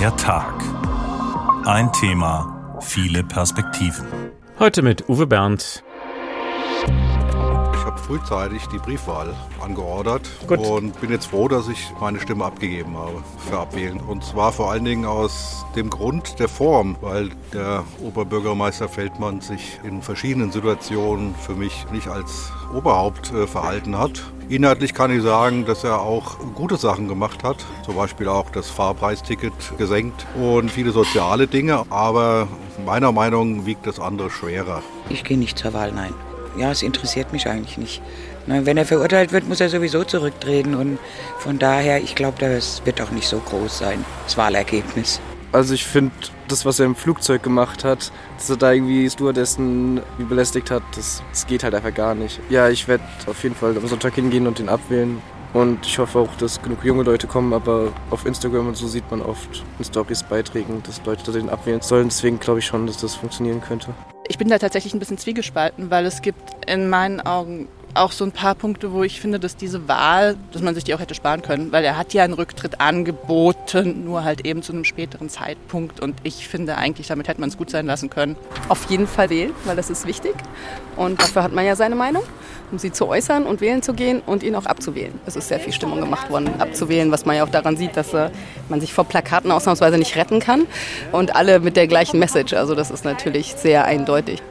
Der Tag. Ein Thema, viele Perspektiven. Heute mit Uwe Berndt. Ich habe frühzeitig die Briefwahl angeordert Gut. und bin jetzt froh, dass ich meine Stimme abgegeben habe für Abwählen. Und zwar vor allen Dingen aus dem Grund der Form, weil der Oberbürgermeister Feldmann sich in verschiedenen Situationen für mich nicht als Oberhaupt äh, verhalten hat. Inhaltlich kann ich sagen, dass er auch gute Sachen gemacht hat, zum Beispiel auch das Fahrpreisticket gesenkt und viele soziale Dinge, aber meiner Meinung nach wiegt das andere schwerer. Ich gehe nicht zur Wahl, nein. Ja, es interessiert mich eigentlich nicht. Wenn er verurteilt wird, muss er sowieso zurücktreten und von daher, ich glaube, das wird auch nicht so groß sein, das Wahlergebnis. Also ich finde, das, was er im Flugzeug gemacht hat, dass er da irgendwie Stewardessen belästigt hat, das, das geht halt einfach gar nicht. Ja, ich werde auf jeden Fall am Sonntag hingehen und ihn abwählen. Und ich hoffe auch, dass genug junge Leute kommen, aber auf Instagram und so sieht man oft in Stories Beiträgen, dass Leute den abwählen sollen. Deswegen glaube ich schon, dass das funktionieren könnte. Ich bin da tatsächlich ein bisschen zwiegespalten, weil es gibt in meinen Augen auch so ein paar Punkte, wo ich finde, dass diese Wahl, dass man sich die auch hätte sparen können, weil er hat ja einen Rücktritt angeboten, nur halt eben zu einem späteren Zeitpunkt und ich finde eigentlich, damit hätte man es gut sein lassen können. auf jeden Fall wählen, weil das ist wichtig. Und dafür hat man ja seine Meinung, um sie zu äußern und wählen zu gehen und ihn auch abzuwählen. Es ist sehr viel Stimmung gemacht worden, abzuwählen, was man ja auch daran sieht, dass äh, man sich vor Plakaten ausnahmsweise nicht retten kann. Und alle mit der gleichen Message. Also das ist natürlich sehr eindeutig.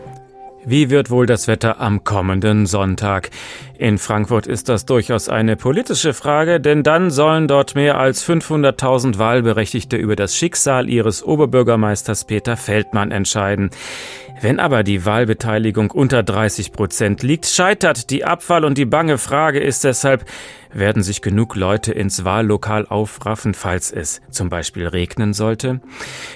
Wie wird wohl das Wetter am kommenden Sonntag? In Frankfurt ist das durchaus eine politische Frage, denn dann sollen dort mehr als 500.000 Wahlberechtigte über das Schicksal ihres Oberbürgermeisters Peter Feldmann entscheiden. Wenn aber die Wahlbeteiligung unter 30 Prozent liegt, scheitert die Abwahl und die bange Frage ist deshalb, werden sich genug Leute ins Wahllokal aufraffen, falls es zum Beispiel regnen sollte?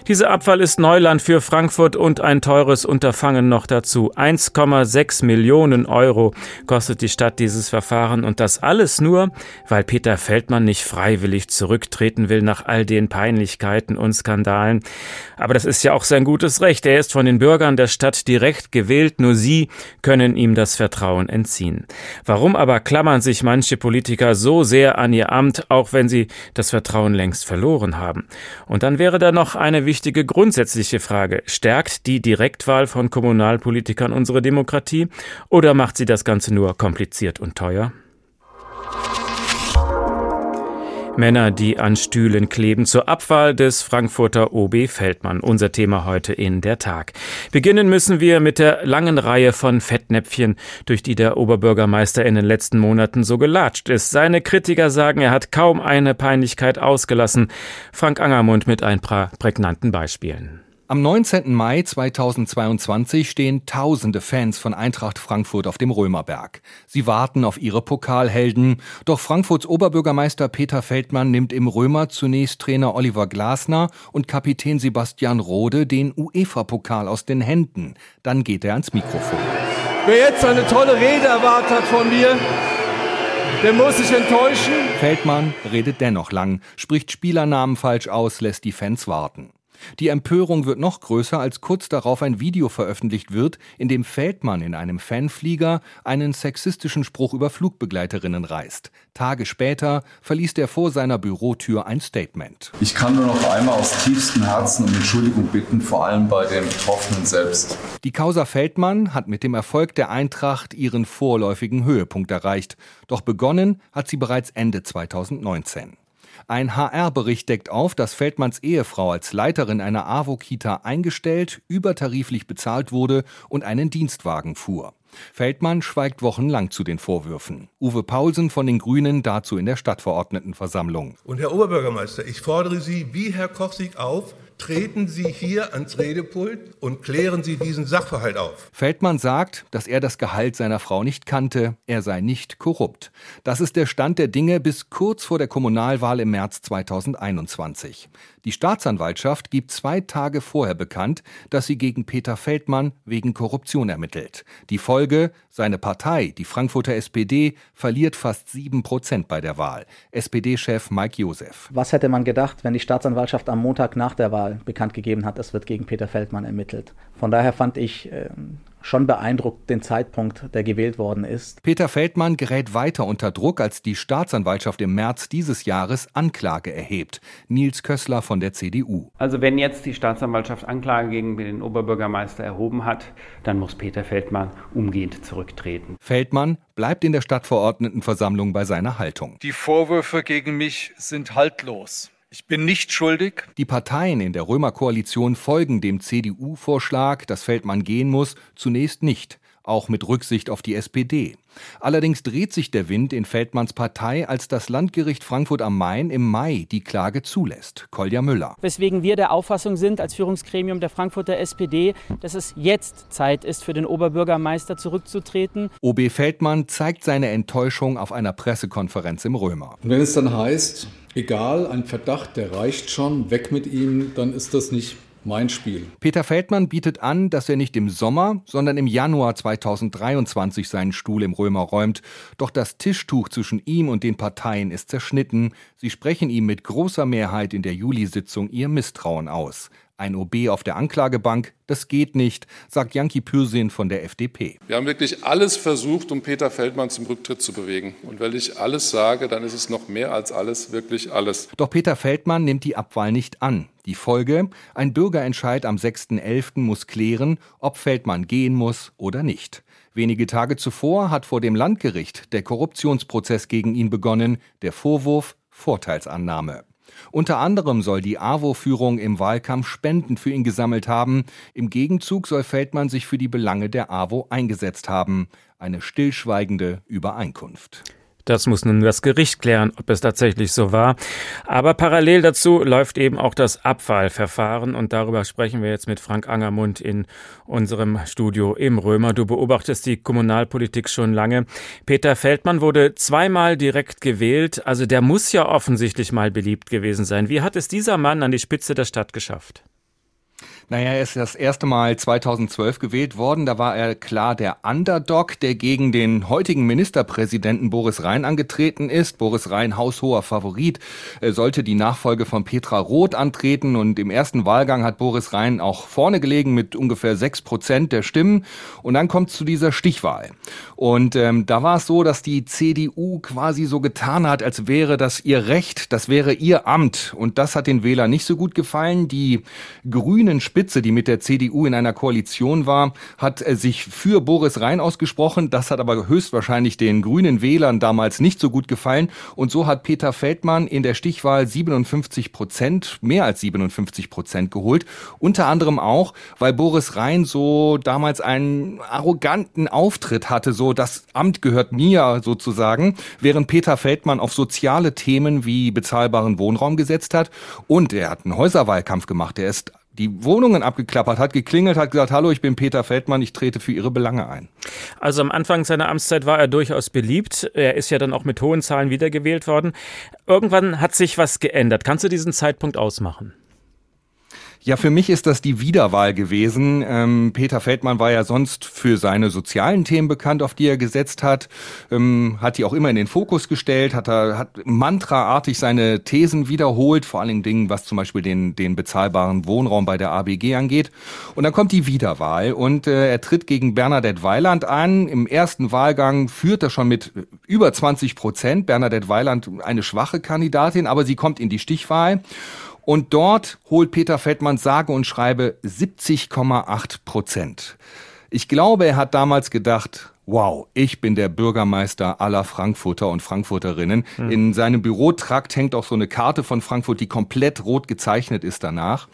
Diese Abwahl ist Neuland für Frankfurt und ein teures Unterfangen noch dazu. 1,6 Millionen Euro kostet die Stadt dieses Verfahren und das alles nur, weil Peter Feldmann nicht freiwillig zurücktreten will nach all den Peinlichkeiten und Skandalen. Aber das ist ja auch sein gutes Recht. Er ist von den Bürgern der Stadt direkt gewählt, nur sie können ihm das Vertrauen entziehen. Warum aber klammern sich manche Politiker so sehr an ihr Amt, auch wenn sie das Vertrauen längst verloren haben? Und dann wäre da noch eine wichtige grundsätzliche Frage. Stärkt die Direktwahl von Kommunalpolitikern unsere Demokratie oder macht sie das Ganze nur kompliziert und teuer? Männer, die an Stühlen kleben, zur Abwahl des Frankfurter OB Feldmann. Unser Thema heute in der Tag. Beginnen müssen wir mit der langen Reihe von Fettnäpfchen, durch die der Oberbürgermeister in den letzten Monaten so gelatscht ist. Seine Kritiker sagen, er hat kaum eine Peinlichkeit ausgelassen. Frank Angermund mit ein paar prägnanten Beispielen. Am 19. Mai 2022 stehen tausende Fans von Eintracht Frankfurt auf dem Römerberg. Sie warten auf ihre Pokalhelden. Doch Frankfurts Oberbürgermeister Peter Feldmann nimmt im Römer zunächst Trainer Oliver Glasner und Kapitän Sebastian Rode den UEFA-Pokal aus den Händen. Dann geht er ans Mikrofon. Wer jetzt eine tolle Rede erwartet hat von mir, der muss sich enttäuschen. Feldmann redet dennoch lang, spricht Spielernamen falsch aus, lässt die Fans warten. Die Empörung wird noch größer, als kurz darauf ein Video veröffentlicht wird, in dem Feldmann in einem Fanflieger einen sexistischen Spruch über Flugbegleiterinnen reißt. Tage später verließ er vor seiner Bürotür ein Statement. Ich kann nur noch einmal aus tiefstem Herzen um Entschuldigung bitten, vor allem bei den Betroffenen selbst. Die Causa Feldmann hat mit dem Erfolg der Eintracht ihren vorläufigen Höhepunkt erreicht. Doch begonnen hat sie bereits Ende 2019. Ein HR-Bericht deckt auf, dass Feldmanns Ehefrau als Leiterin einer AWO-Kita eingestellt, übertariflich bezahlt wurde und einen Dienstwagen fuhr. Feldmann schweigt wochenlang zu den Vorwürfen. Uwe Paulsen von den Grünen dazu in der Stadtverordnetenversammlung. Und Herr Oberbürgermeister, ich fordere Sie wie Herr Kochsig auf, treten Sie hier ans Redepult und klären Sie diesen Sachverhalt auf. Feldmann sagt, dass er das Gehalt seiner Frau nicht kannte, er sei nicht korrupt. Das ist der Stand der Dinge bis kurz vor der Kommunalwahl im März 2021. Die Staatsanwaltschaft gibt zwei Tage vorher bekannt, dass sie gegen Peter Feldmann wegen Korruption ermittelt. Die Folge, seine Partei, die Frankfurter SPD, verliert fast sieben Prozent bei der Wahl. SPD-Chef Mike Josef. Was hätte man gedacht, wenn die Staatsanwaltschaft am Montag nach der Wahl bekannt gegeben hat, es wird gegen Peter Feldmann ermittelt? Von daher fand ich, äh, schon beeindruckt, den Zeitpunkt, der gewählt worden ist. Peter Feldmann gerät weiter unter Druck, als die Staatsanwaltschaft im März dieses Jahres Anklage erhebt. Nils Kössler von der CDU. Also wenn jetzt die Staatsanwaltschaft Anklage gegen den Oberbürgermeister erhoben hat, dann muss Peter Feldmann umgehend zurücktreten. Feldmann bleibt in der Stadtverordnetenversammlung bei seiner Haltung. Die Vorwürfe gegen mich sind haltlos. Ich bin nicht schuldig. Die Parteien in der Römer-Koalition folgen dem CDU-Vorschlag, dass Feldmann gehen muss, zunächst nicht auch mit Rücksicht auf die SPD. Allerdings dreht sich der Wind in Feldmanns Partei, als das Landgericht Frankfurt am Main im Mai die Klage zulässt. Kolja Müller. Weswegen wir der Auffassung sind, als Führungsgremium der Frankfurter SPD, dass es jetzt Zeit ist, für den Oberbürgermeister zurückzutreten. OB Feldmann zeigt seine Enttäuschung auf einer Pressekonferenz im Römer. Und wenn es dann heißt, egal, ein Verdacht, der reicht schon, weg mit ihm, dann ist das nicht mein Spiel. Peter Feldmann bietet an, dass er nicht im Sommer, sondern im Januar 2023 seinen Stuhl im Römer räumt. Doch das Tischtuch zwischen ihm und den Parteien ist zerschnitten. Sie sprechen ihm mit großer Mehrheit in der Juli-Sitzung ihr Misstrauen aus. Ein OB auf der Anklagebank, das geht nicht, sagt Janki Pürsin von der FDP. Wir haben wirklich alles versucht, um Peter Feldmann zum Rücktritt zu bewegen. Und wenn ich alles sage, dann ist es noch mehr als alles, wirklich alles. Doch Peter Feldmann nimmt die Abwahl nicht an. Die Folge? Ein Bürgerentscheid am 6.11. muss klären, ob Feldmann gehen muss oder nicht. Wenige Tage zuvor hat vor dem Landgericht der Korruptionsprozess gegen ihn begonnen, der Vorwurf Vorteilsannahme. Unter anderem soll die AWO-Führung im Wahlkampf Spenden für ihn gesammelt haben. Im Gegenzug soll Feldmann sich für die Belange der AWO eingesetzt haben. Eine stillschweigende Übereinkunft. Das muss nun das Gericht klären, ob es tatsächlich so war. Aber parallel dazu läuft eben auch das Abwahlverfahren und darüber sprechen wir jetzt mit Frank Angermund in unserem Studio im Römer. Du beobachtest die Kommunalpolitik schon lange. Peter Feldmann wurde zweimal direkt gewählt, also der muss ja offensichtlich mal beliebt gewesen sein. Wie hat es dieser Mann an die Spitze der Stadt geschafft? Naja, er ist das erste Mal 2012 gewählt worden. Da war er klar der Underdog, der gegen den heutigen Ministerpräsidenten Boris Rhein angetreten ist. Boris Rhein, haushoher Favorit, sollte die Nachfolge von Petra Roth antreten. Und im ersten Wahlgang hat Boris Rhein auch vorne gelegen mit ungefähr sechs Prozent der Stimmen. Und dann kommt es zu dieser Stichwahl. Und ähm, da war es so, dass die CDU quasi so getan hat, als wäre das ihr Recht, das wäre ihr Amt. Und das hat den Wählern nicht so gut gefallen. Die Grünen Spitze, die mit der CDU in einer Koalition war, hat äh, sich für Boris Rhein ausgesprochen. Das hat aber höchstwahrscheinlich den grünen Wählern damals nicht so gut gefallen. Und so hat Peter Feldmann in der Stichwahl 57 Prozent, mehr als 57 Prozent geholt. Unter anderem auch, weil Boris Rhein so damals einen arroganten Auftritt hatte, so das Amt gehört mir sozusagen, während Peter Feldmann auf soziale Themen wie bezahlbaren Wohnraum gesetzt hat. Und er hat einen Häuserwahlkampf gemacht. Er ist die Wohnungen abgeklappert hat, geklingelt hat, gesagt, hallo, ich bin Peter Feldmann, ich trete für Ihre Belange ein. Also am Anfang seiner Amtszeit war er durchaus beliebt. Er ist ja dann auch mit hohen Zahlen wiedergewählt worden. Irgendwann hat sich was geändert. Kannst du diesen Zeitpunkt ausmachen? Ja, für mich ist das die Wiederwahl gewesen. Ähm, Peter Feldmann war ja sonst für seine sozialen Themen bekannt, auf die er gesetzt hat, ähm, hat die auch immer in den Fokus gestellt, hat er hat mantraartig seine Thesen wiederholt, vor allen Dingen was zum Beispiel den den bezahlbaren Wohnraum bei der ABG angeht. Und dann kommt die Wiederwahl und äh, er tritt gegen Bernadette Weiland an. Im ersten Wahlgang führt er schon mit über 20 Prozent. Bernadette Weiland eine schwache Kandidatin, aber sie kommt in die Stichwahl. Und dort holt Peter Feldmann sage und schreibe 70,8 Prozent. Ich glaube, er hat damals gedacht, wow, ich bin der Bürgermeister aller Frankfurter und Frankfurterinnen. Mhm. In seinem Bürotrakt hängt auch so eine Karte von Frankfurt, die komplett rot gezeichnet ist danach.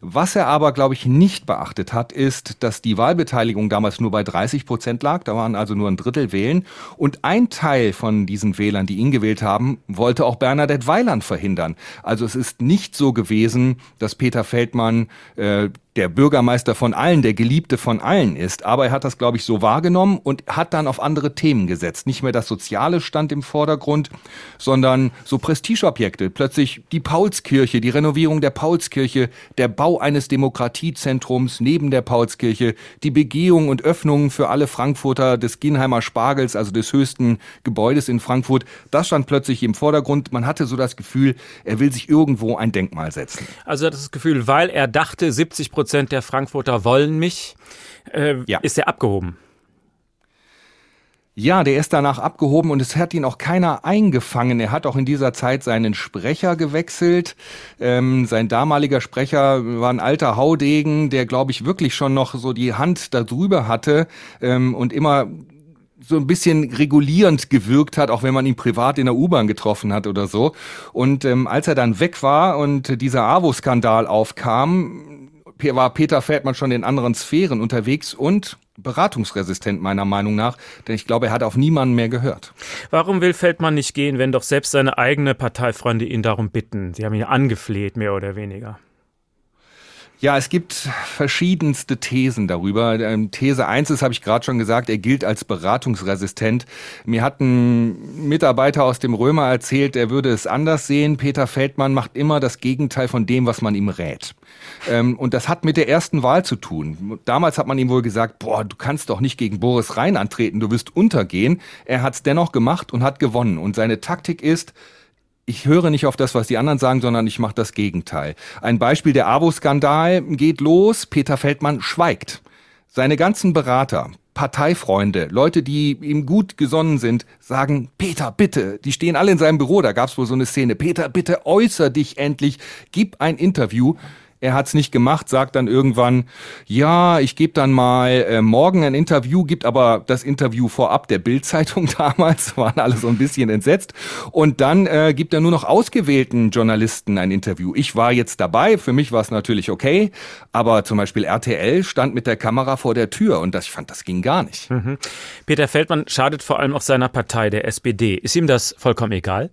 Was er aber, glaube ich, nicht beachtet hat, ist, dass die Wahlbeteiligung damals nur bei 30 Prozent lag. Da waren also nur ein Drittel wählen. Und ein Teil von diesen Wählern, die ihn gewählt haben, wollte auch Bernadette Weiland verhindern. Also es ist nicht so gewesen, dass Peter Feldmann äh, der Bürgermeister von allen, der Geliebte von allen ist. Aber er hat das, glaube ich, so wahrgenommen und hat dann auf andere Themen gesetzt. Nicht mehr das Soziale stand im Vordergrund, sondern so Prestigeobjekte. Plötzlich die Paulskirche, die Renovierung der Paulskirche, der Bau eines Demokratiezentrums neben der Paulskirche, die Begehung und Öffnung für alle Frankfurter des Ginheimer Spargels, also des höchsten Gebäudes in Frankfurt. Das stand plötzlich im Vordergrund. Man hatte so das Gefühl, er will sich irgendwo ein Denkmal setzen. Also das Gefühl, weil er dachte, 70 Prozent Prozent der Frankfurter wollen mich. Äh, ja. Ist er abgehoben? Ja, der ist danach abgehoben und es hat ihn auch keiner eingefangen. Er hat auch in dieser Zeit seinen Sprecher gewechselt. Ähm, sein damaliger Sprecher war ein alter Haudegen, der, glaube ich, wirklich schon noch so die Hand darüber hatte ähm, und immer so ein bisschen regulierend gewirkt hat, auch wenn man ihn privat in der U-Bahn getroffen hat oder so. Und ähm, als er dann weg war und dieser AWO-Skandal aufkam, war Peter Feldmann schon in anderen Sphären unterwegs und beratungsresistent meiner Meinung nach, denn ich glaube, er hat auf niemanden mehr gehört. Warum will Feldmann nicht gehen, wenn doch selbst seine eigene Parteifreunde ihn darum bitten? Sie haben ihn angefleht, mehr oder weniger. Ja, es gibt verschiedenste Thesen darüber. Ähm, These 1 ist, habe ich gerade schon gesagt, er gilt als beratungsresistent. Mir hat ein Mitarbeiter aus dem Römer erzählt, er würde es anders sehen. Peter Feldmann macht immer das Gegenteil von dem, was man ihm rät. Ähm, und das hat mit der ersten Wahl zu tun. Damals hat man ihm wohl gesagt, boah, du kannst doch nicht gegen Boris Rhein antreten, du wirst untergehen. Er hat es dennoch gemacht und hat gewonnen. Und seine Taktik ist, ich höre nicht auf das, was die anderen sagen, sondern ich mache das Gegenteil. Ein Beispiel, der AWO-Skandal geht los, Peter Feldmann schweigt. Seine ganzen Berater, Parteifreunde, Leute, die ihm gut gesonnen sind, sagen, Peter, bitte, die stehen alle in seinem Büro, da gab's wohl so eine Szene, Peter, bitte äußer dich endlich, gib ein Interview. Er hat es nicht gemacht, sagt dann irgendwann, ja, ich gebe dann mal äh, morgen ein Interview, gibt aber das Interview vorab der Bildzeitung damals, waren alle so ein bisschen entsetzt. Und dann äh, gibt er nur noch ausgewählten Journalisten ein Interview. Ich war jetzt dabei, für mich war es natürlich okay, aber zum Beispiel RTL stand mit der Kamera vor der Tür und das, ich fand, das ging gar nicht. Mhm. Peter Feldmann schadet vor allem auch seiner Partei, der SPD. Ist ihm das vollkommen egal?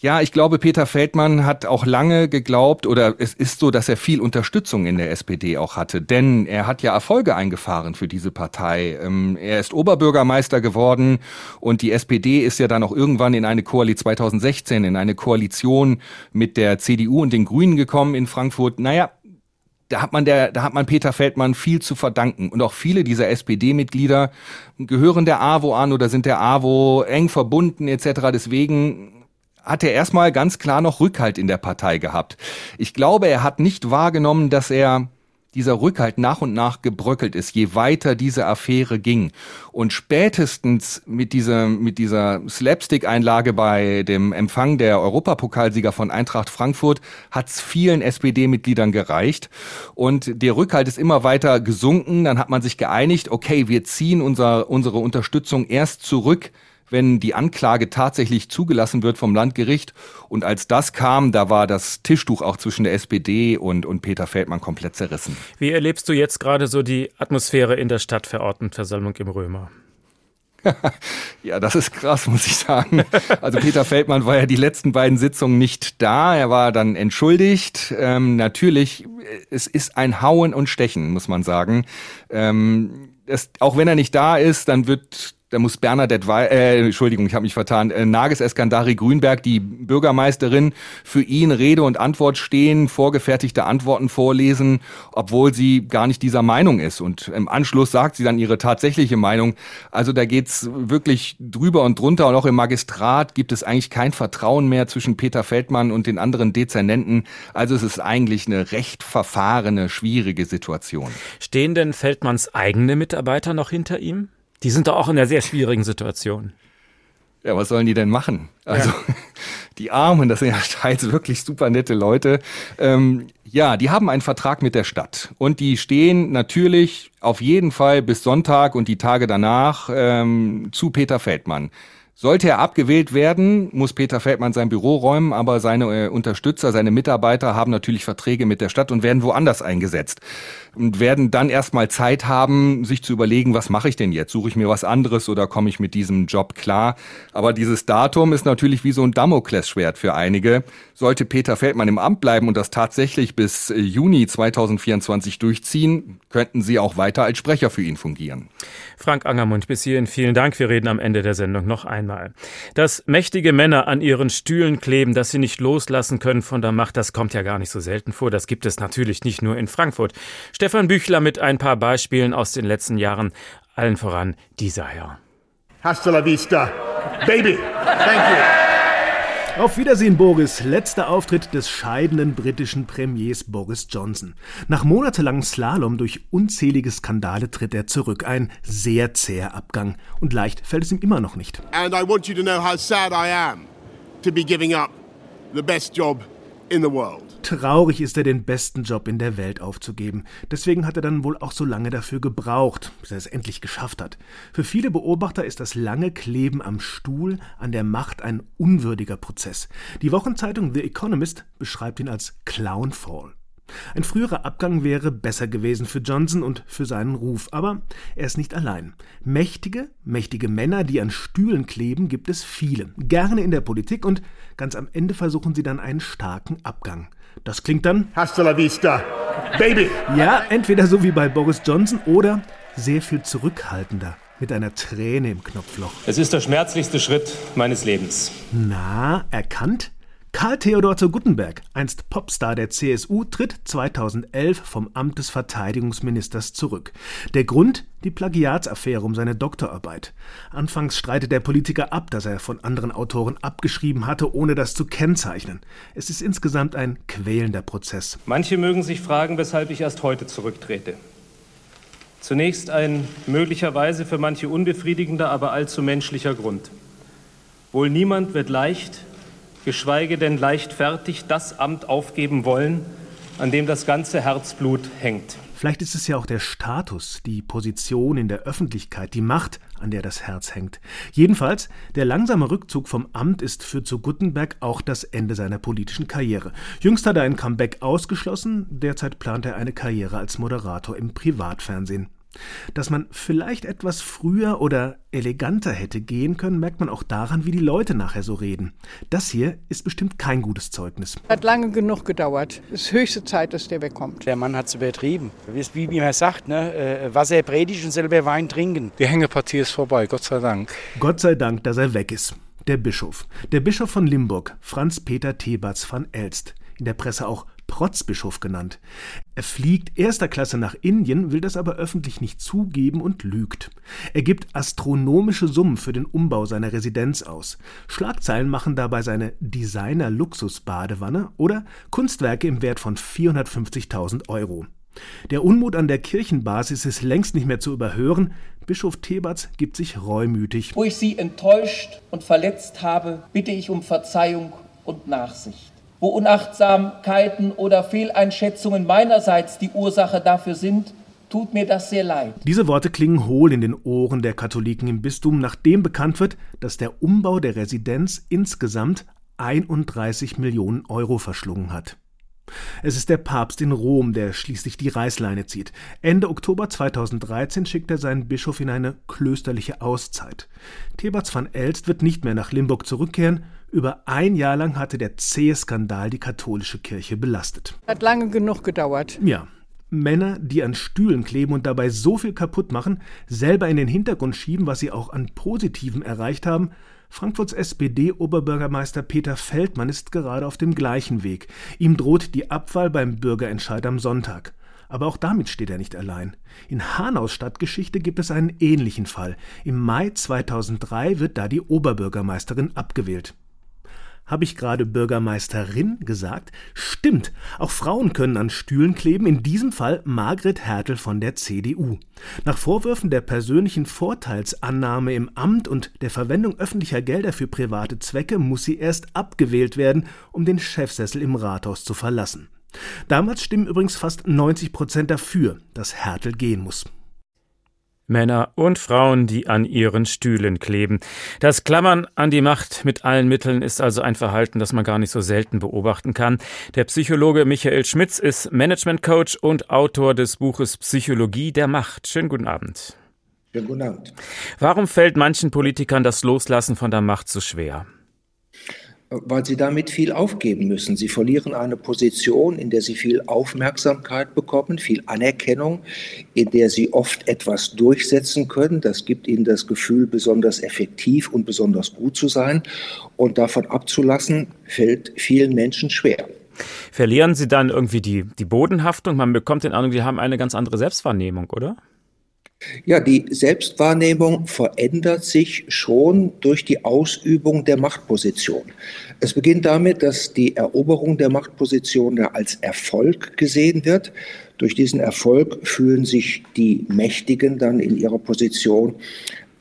Ja, ich glaube, Peter Feldmann hat auch lange geglaubt, oder es ist so, dass er viel Unterstützung in der SPD auch hatte, denn er hat ja Erfolge eingefahren für diese Partei. Ähm, er ist Oberbürgermeister geworden und die SPD ist ja dann auch irgendwann in eine Koalition 2016 in eine Koalition mit der CDU und den Grünen gekommen in Frankfurt. Naja, da hat man der, da hat man Peter Feldmann viel zu verdanken. Und auch viele dieser SPD-Mitglieder gehören der AWO an oder sind der AWO eng verbunden etc. Deswegen hat er erstmal ganz klar noch Rückhalt in der Partei gehabt. Ich glaube, er hat nicht wahrgenommen, dass er dieser Rückhalt nach und nach gebröckelt ist, je weiter diese Affäre ging. Und spätestens mit dieser, mit dieser Slapstick-Einlage bei dem Empfang der Europapokalsieger von Eintracht Frankfurt hat es vielen SPD-Mitgliedern gereicht. Und der Rückhalt ist immer weiter gesunken. Dann hat man sich geeinigt, okay, wir ziehen unser, unsere Unterstützung erst zurück, wenn die Anklage tatsächlich zugelassen wird vom Landgericht. Und als das kam, da war das Tischtuch auch zwischen der SPD und, und Peter Feldmann komplett zerrissen. Wie erlebst du jetzt gerade so die Atmosphäre in der Stadtverordnetenversammlung im Römer? ja, das ist krass, muss ich sagen. Also Peter Feldmann war ja die letzten beiden Sitzungen nicht da. Er war dann entschuldigt. Ähm, natürlich, es ist ein Hauen und Stechen, muss man sagen. Ähm, es, auch wenn er nicht da ist, dann wird da muss Bernadette, We äh, Entschuldigung, ich habe mich vertan, äh, Nages Eskandari Grünberg, die Bürgermeisterin, für ihn Rede und Antwort stehen, vorgefertigte Antworten vorlesen, obwohl sie gar nicht dieser Meinung ist. Und im Anschluss sagt sie dann ihre tatsächliche Meinung. Also da geht's wirklich drüber und drunter. Und auch im Magistrat gibt es eigentlich kein Vertrauen mehr zwischen Peter Feldmann und den anderen Dezernenten. Also es ist eigentlich eine recht verfahrene, schwierige Situation. Stehen denn Feldmanns eigene Mitarbeiter noch hinter ihm? Die sind doch auch in einer sehr schwierigen Situation. Ja, was sollen die denn machen? Also, ja. die Armen, das sind ja teils wirklich super nette Leute. Ähm, ja, die haben einen Vertrag mit der Stadt und die stehen natürlich auf jeden Fall bis Sonntag und die Tage danach ähm, zu Peter Feldmann. Sollte er abgewählt werden, muss Peter Feldmann sein Büro räumen, aber seine äh, Unterstützer, seine Mitarbeiter haben natürlich Verträge mit der Stadt und werden woanders eingesetzt und werden dann erstmal Zeit haben, sich zu überlegen, was mache ich denn jetzt? Suche ich mir was anderes oder komme ich mit diesem Job klar? Aber dieses Datum ist natürlich wie so ein Damoklesschwert für einige. Sollte Peter Feldmann im Amt bleiben und das tatsächlich bis äh, Juni 2024 durchziehen, könnten sie auch weiter als Sprecher für ihn fungieren. Frank Angermund, bis hierhin vielen Dank. Wir reden am Ende der Sendung noch einmal. Dass mächtige Männer an ihren Stühlen kleben, dass sie nicht loslassen können von der Macht, das kommt ja gar nicht so selten vor. Das gibt es natürlich nicht nur in Frankfurt. Stefan Büchler mit ein paar Beispielen aus den letzten Jahren, allen voran dieser Herr. Hasta la vista, baby. Thank you. Auf Wiedersehen, Boris. Letzter Auftritt des scheidenden britischen Premiers Boris Johnson. Nach monatelangem Slalom durch unzählige Skandale tritt er zurück. Ein sehr zäher Abgang. Und leicht fällt es ihm immer noch nicht. And I want you to know how sad I am to be giving up the best job in the world. Traurig ist er, den besten Job in der Welt aufzugeben. Deswegen hat er dann wohl auch so lange dafür gebraucht, bis er es endlich geschafft hat. Für viele Beobachter ist das lange Kleben am Stuhl, an der Macht ein unwürdiger Prozess. Die Wochenzeitung The Economist beschreibt ihn als Clownfall. Ein früherer Abgang wäre besser gewesen für Johnson und für seinen Ruf, aber er ist nicht allein. Mächtige, mächtige Männer, die an Stühlen kleben, gibt es viele. Gerne in der Politik und ganz am Ende versuchen sie dann einen starken Abgang. Das klingt dann Hasta la vista, baby. Ja, entweder so wie bei Boris Johnson oder sehr viel zurückhaltender mit einer Träne im Knopfloch. Es ist der schmerzlichste Schritt meines Lebens. Na, erkannt? Karl Theodor zu Guttenberg, einst Popstar der CSU, tritt 2011 vom Amt des Verteidigungsministers zurück. Der Grund? Die Plagiatsaffäre um seine Doktorarbeit. Anfangs streitet der Politiker ab, dass er von anderen Autoren abgeschrieben hatte, ohne das zu kennzeichnen. Es ist insgesamt ein quälender Prozess. Manche mögen sich fragen, weshalb ich erst heute zurücktrete. Zunächst ein möglicherweise für manche unbefriedigender, aber allzu menschlicher Grund. Wohl niemand wird leicht geschweige denn leichtfertig das Amt aufgeben wollen, an dem das ganze Herzblut hängt. Vielleicht ist es ja auch der Status, die Position in der Öffentlichkeit, die Macht, an der das Herz hängt. Jedenfalls, der langsame Rückzug vom Amt ist für zu Guttenberg auch das Ende seiner politischen Karriere. Jüngst hat er ein Comeback ausgeschlossen, derzeit plant er eine Karriere als Moderator im Privatfernsehen. Dass man vielleicht etwas früher oder eleganter hätte gehen können, merkt man auch daran, wie die Leute nachher so reden. Das hier ist bestimmt kein gutes Zeugnis. Hat lange genug gedauert. Es ist höchste Zeit, dass der wegkommt. Der Mann hat es übertrieben. Wie, wie man sagt, ne? Äh, Wasser predigt und selber Wein trinken. Die Hängepartie ist vorbei, Gott sei Dank. Gott sei Dank, dass er weg ist. Der Bischof. Der Bischof von Limburg, Franz Peter Theberts van Elst. In der Presse auch Protzbischof genannt. Er fliegt erster Klasse nach Indien, will das aber öffentlich nicht zugeben und lügt. Er gibt astronomische Summen für den Umbau seiner Residenz aus. Schlagzeilen machen dabei seine Designer-Luxus-Badewanne oder Kunstwerke im Wert von 450.000 Euro. Der Unmut an der Kirchenbasis ist längst nicht mehr zu überhören. Bischof Theberts gibt sich reumütig. Wo ich Sie enttäuscht und verletzt habe, bitte ich um Verzeihung und Nachsicht wo Unachtsamkeiten oder Fehleinschätzungen meinerseits die Ursache dafür sind, tut mir das sehr leid. Diese Worte klingen hohl in den Ohren der Katholiken im Bistum, nachdem bekannt wird, dass der Umbau der Residenz insgesamt 31 Millionen Euro verschlungen hat. Es ist der Papst in Rom, der schließlich die Reißleine zieht. Ende Oktober 2013 schickt er seinen Bischof in eine klösterliche Auszeit. Theberts van Elst wird nicht mehr nach Limburg zurückkehren, über ein Jahr lang hatte der zähe Skandal die katholische Kirche belastet. Hat lange genug gedauert. Ja. Männer, die an Stühlen kleben und dabei so viel kaputt machen, selber in den Hintergrund schieben, was sie auch an Positiven erreicht haben. Frankfurts SPD-Oberbürgermeister Peter Feldmann ist gerade auf dem gleichen Weg. Ihm droht die Abwahl beim Bürgerentscheid am Sonntag. Aber auch damit steht er nicht allein. In Hanaus Stadtgeschichte gibt es einen ähnlichen Fall. Im Mai 2003 wird da die Oberbürgermeisterin abgewählt. Habe ich gerade Bürgermeisterin gesagt? Stimmt, auch Frauen können an Stühlen kleben, in diesem Fall Margret Hertel von der CDU. Nach Vorwürfen der persönlichen Vorteilsannahme im Amt und der Verwendung öffentlicher Gelder für private Zwecke muss sie erst abgewählt werden, um den Chefsessel im Rathaus zu verlassen. Damals stimmen übrigens fast 90 Prozent dafür, dass Hertel gehen muss. Männer und Frauen, die an ihren Stühlen kleben. Das Klammern an die Macht mit allen Mitteln ist also ein Verhalten, das man gar nicht so selten beobachten kann. Der Psychologe Michael Schmitz ist Managementcoach und Autor des Buches Psychologie der Macht. Schönen guten Abend. Schönen guten Abend. Warum fällt manchen Politikern das Loslassen von der Macht so schwer? Weil sie damit viel aufgeben müssen. Sie verlieren eine Position, in der sie viel Aufmerksamkeit bekommen, viel Anerkennung, in der sie oft etwas durchsetzen können. Das gibt ihnen das Gefühl, besonders effektiv und besonders gut zu sein. Und davon abzulassen, fällt vielen Menschen schwer. Verlieren Sie dann irgendwie die, die Bodenhaftung? Man bekommt den Eindruck, die haben eine ganz andere Selbstwahrnehmung, oder? Ja, die Selbstwahrnehmung verändert sich schon durch die Ausübung der Machtposition. Es beginnt damit, dass die Eroberung der Machtposition als Erfolg gesehen wird. Durch diesen Erfolg fühlen sich die Mächtigen dann in ihrer Position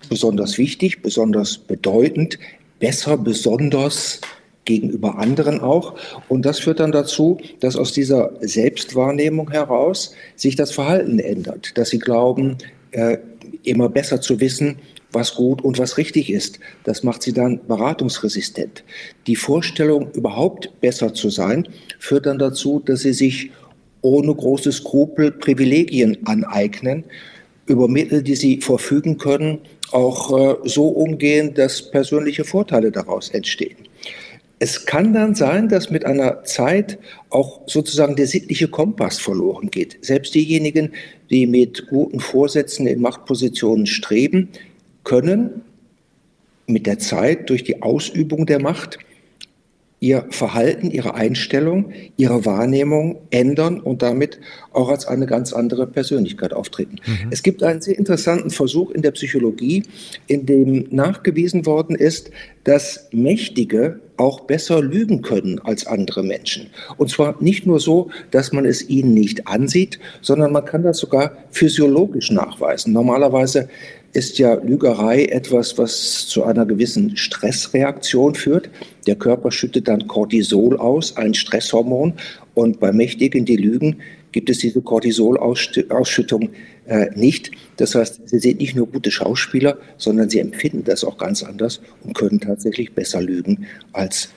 besonders wichtig, besonders bedeutend, besser, besonders gegenüber anderen auch. Und das führt dann dazu, dass aus dieser Selbstwahrnehmung heraus sich das Verhalten ändert, dass sie glauben, äh, immer besser zu wissen, was gut und was richtig ist. Das macht sie dann beratungsresistent. Die Vorstellung, überhaupt besser zu sein, führt dann dazu, dass sie sich ohne große Skrupel Privilegien aneignen, über Mittel, die sie verfügen können, auch äh, so umgehen, dass persönliche Vorteile daraus entstehen. Es kann dann sein, dass mit einer Zeit auch sozusagen der sittliche Kompass verloren geht. Selbst diejenigen, die mit guten Vorsätzen in Machtpositionen streben, können mit der Zeit durch die Ausübung der Macht ihr Verhalten, ihre Einstellung, ihre Wahrnehmung ändern und damit auch als eine ganz andere Persönlichkeit auftreten. Mhm. Es gibt einen sehr interessanten Versuch in der Psychologie, in dem nachgewiesen worden ist, dass Mächtige auch besser lügen können als andere Menschen. Und zwar nicht nur so, dass man es ihnen nicht ansieht, sondern man kann das sogar physiologisch nachweisen. Normalerweise ist ja Lügerei etwas, was zu einer gewissen Stressreaktion führt. Der Körper schüttet dann Cortisol aus, ein Stresshormon. Und bei Mächtigen, die lügen, gibt es diese Cortisolausschüttung äh, nicht. Das heißt, sie sind nicht nur gute Schauspieler, sondern sie empfinden das auch ganz anders und können tatsächlich besser lügen als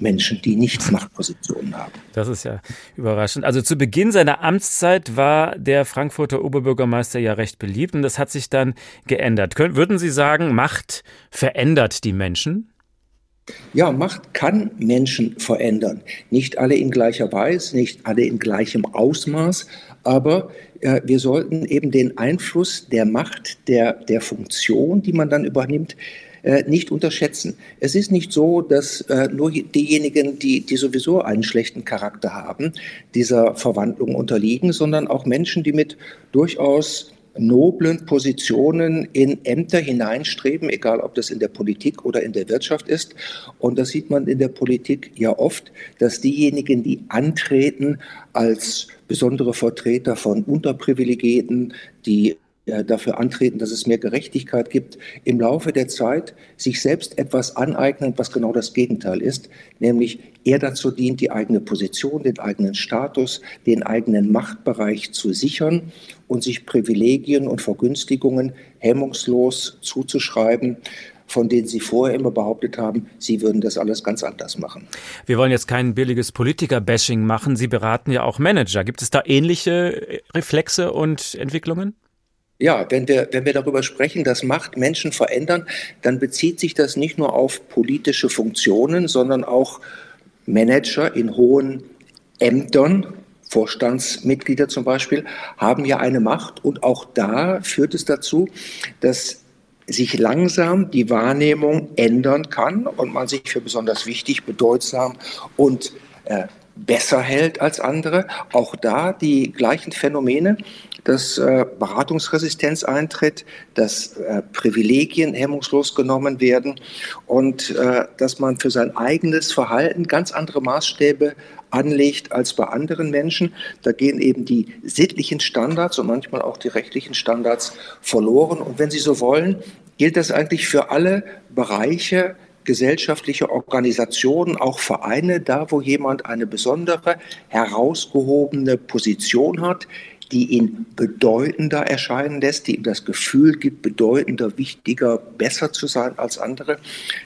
Menschen, die nicht Machtpositionen haben. Das ist ja überraschend. Also zu Beginn seiner Amtszeit war der Frankfurter Oberbürgermeister ja recht beliebt und das hat sich dann geändert. Würden Sie sagen, Macht verändert die Menschen? Ja, Macht kann Menschen verändern. Nicht alle in gleicher Weise, nicht alle in gleichem Ausmaß, aber äh, wir sollten eben den Einfluss der Macht, der, der Funktion, die man dann übernimmt, äh, nicht unterschätzen. Es ist nicht so, dass äh, nur diejenigen, die, die sowieso einen schlechten Charakter haben, dieser Verwandlung unterliegen, sondern auch Menschen, die mit durchaus noblen Positionen in Ämter hineinstreben, egal ob das in der Politik oder in der Wirtschaft ist. Und das sieht man in der Politik ja oft, dass diejenigen, die antreten als besondere Vertreter von Unterprivilegierten, die dafür antreten, dass es mehr Gerechtigkeit gibt, im Laufe der Zeit sich selbst etwas aneignen, was genau das Gegenteil ist, nämlich eher dazu dient, die eigene Position, den eigenen Status, den eigenen Machtbereich zu sichern und sich Privilegien und Vergünstigungen hemmungslos zuzuschreiben, von denen Sie vorher immer behauptet haben, Sie würden das alles ganz anders machen. Wir wollen jetzt kein billiges Politiker-Bashing machen. Sie beraten ja auch Manager. Gibt es da ähnliche Reflexe und Entwicklungen? Ja, wenn wir, wenn wir darüber sprechen, dass Macht Menschen verändern, dann bezieht sich das nicht nur auf politische Funktionen, sondern auch Manager in hohen Ämtern, Vorstandsmitglieder zum Beispiel, haben ja eine Macht und auch da führt es dazu, dass sich langsam die Wahrnehmung ändern kann und man sich für besonders wichtig, bedeutsam und äh, besser hält als andere. Auch da die gleichen Phänomene dass äh, Beratungsresistenz eintritt, dass äh, Privilegien hemmungslos genommen werden und äh, dass man für sein eigenes Verhalten ganz andere Maßstäbe anlegt als bei anderen Menschen. Da gehen eben die sittlichen Standards und manchmal auch die rechtlichen Standards verloren. Und wenn Sie so wollen, gilt das eigentlich für alle Bereiche gesellschaftliche Organisationen, auch Vereine, da wo jemand eine besondere, herausgehobene Position hat, die ihn bedeutender erscheinen lässt, die ihm das Gefühl gibt, bedeutender, wichtiger, besser zu sein als andere,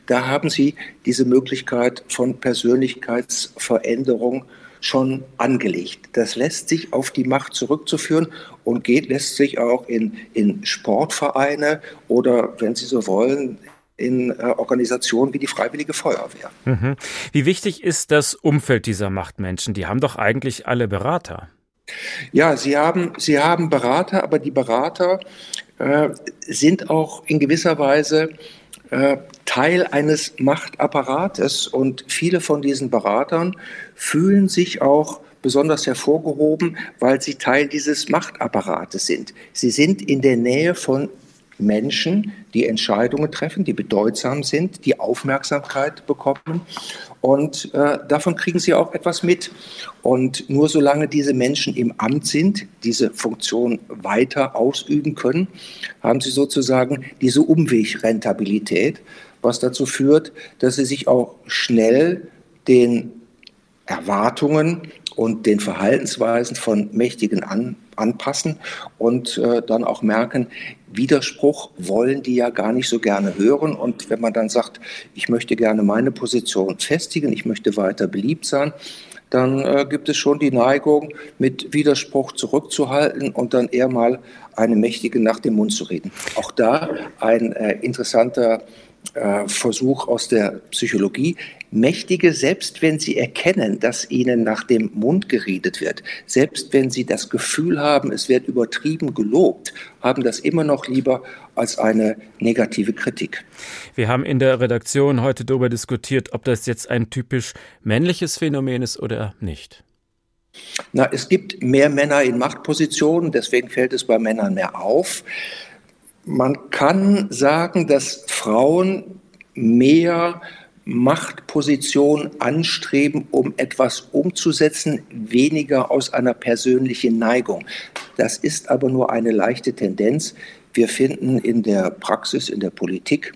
da haben Sie diese Möglichkeit von Persönlichkeitsveränderung schon angelegt. Das lässt sich auf die Macht zurückzuführen und geht, lässt sich auch in, in Sportvereine oder, wenn Sie so wollen, in äh, Organisationen wie die Freiwillige Feuerwehr. Mhm. Wie wichtig ist das Umfeld dieser Machtmenschen? Die haben doch eigentlich alle Berater. Ja, Sie haben, Sie haben Berater, aber die Berater äh, sind auch in gewisser Weise äh, Teil eines Machtapparates und viele von diesen Beratern fühlen sich auch besonders hervorgehoben, weil sie Teil dieses Machtapparates sind. Sie sind in der Nähe von Menschen, die Entscheidungen treffen, die bedeutsam sind, die Aufmerksamkeit bekommen. Und äh, davon kriegen sie auch etwas mit. Und nur solange diese Menschen im Amt sind, diese Funktion weiter ausüben können, haben sie sozusagen diese Umwegrentabilität, was dazu führt, dass sie sich auch schnell den Erwartungen und den Verhaltensweisen von Mächtigen an, anpassen und äh, dann auch merken, Widerspruch wollen die ja gar nicht so gerne hören. Und wenn man dann sagt, ich möchte gerne meine Position festigen, ich möchte weiter beliebt sein, dann äh, gibt es schon die Neigung, mit Widerspruch zurückzuhalten und dann eher mal eine Mächtige nach dem Mund zu reden. Auch da ein äh, interessanter äh, Versuch aus der Psychologie. Mächtige, selbst wenn sie erkennen, dass ihnen nach dem Mund geredet wird, selbst wenn sie das Gefühl haben, es wird übertrieben gelobt, haben das immer noch lieber als eine negative Kritik. Wir haben in der Redaktion heute darüber diskutiert, ob das jetzt ein typisch männliches Phänomen ist oder nicht. Na, es gibt mehr Männer in Machtpositionen, deswegen fällt es bei Männern mehr auf. Man kann sagen, dass Frauen mehr Machtposition anstreben, um etwas umzusetzen, weniger aus einer persönlichen Neigung. Das ist aber nur eine leichte Tendenz. Wir finden in der Praxis, in der Politik,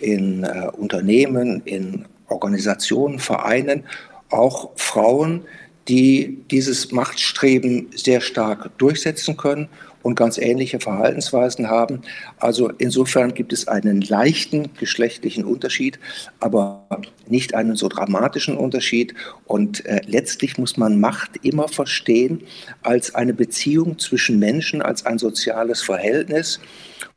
in äh, Unternehmen, in Organisationen, Vereinen auch Frauen, die dieses Machtstreben sehr stark durchsetzen können und ganz ähnliche Verhaltensweisen haben. Also insofern gibt es einen leichten geschlechtlichen Unterschied, aber nicht einen so dramatischen Unterschied. Und äh, letztlich muss man Macht immer verstehen als eine Beziehung zwischen Menschen, als ein soziales Verhältnis.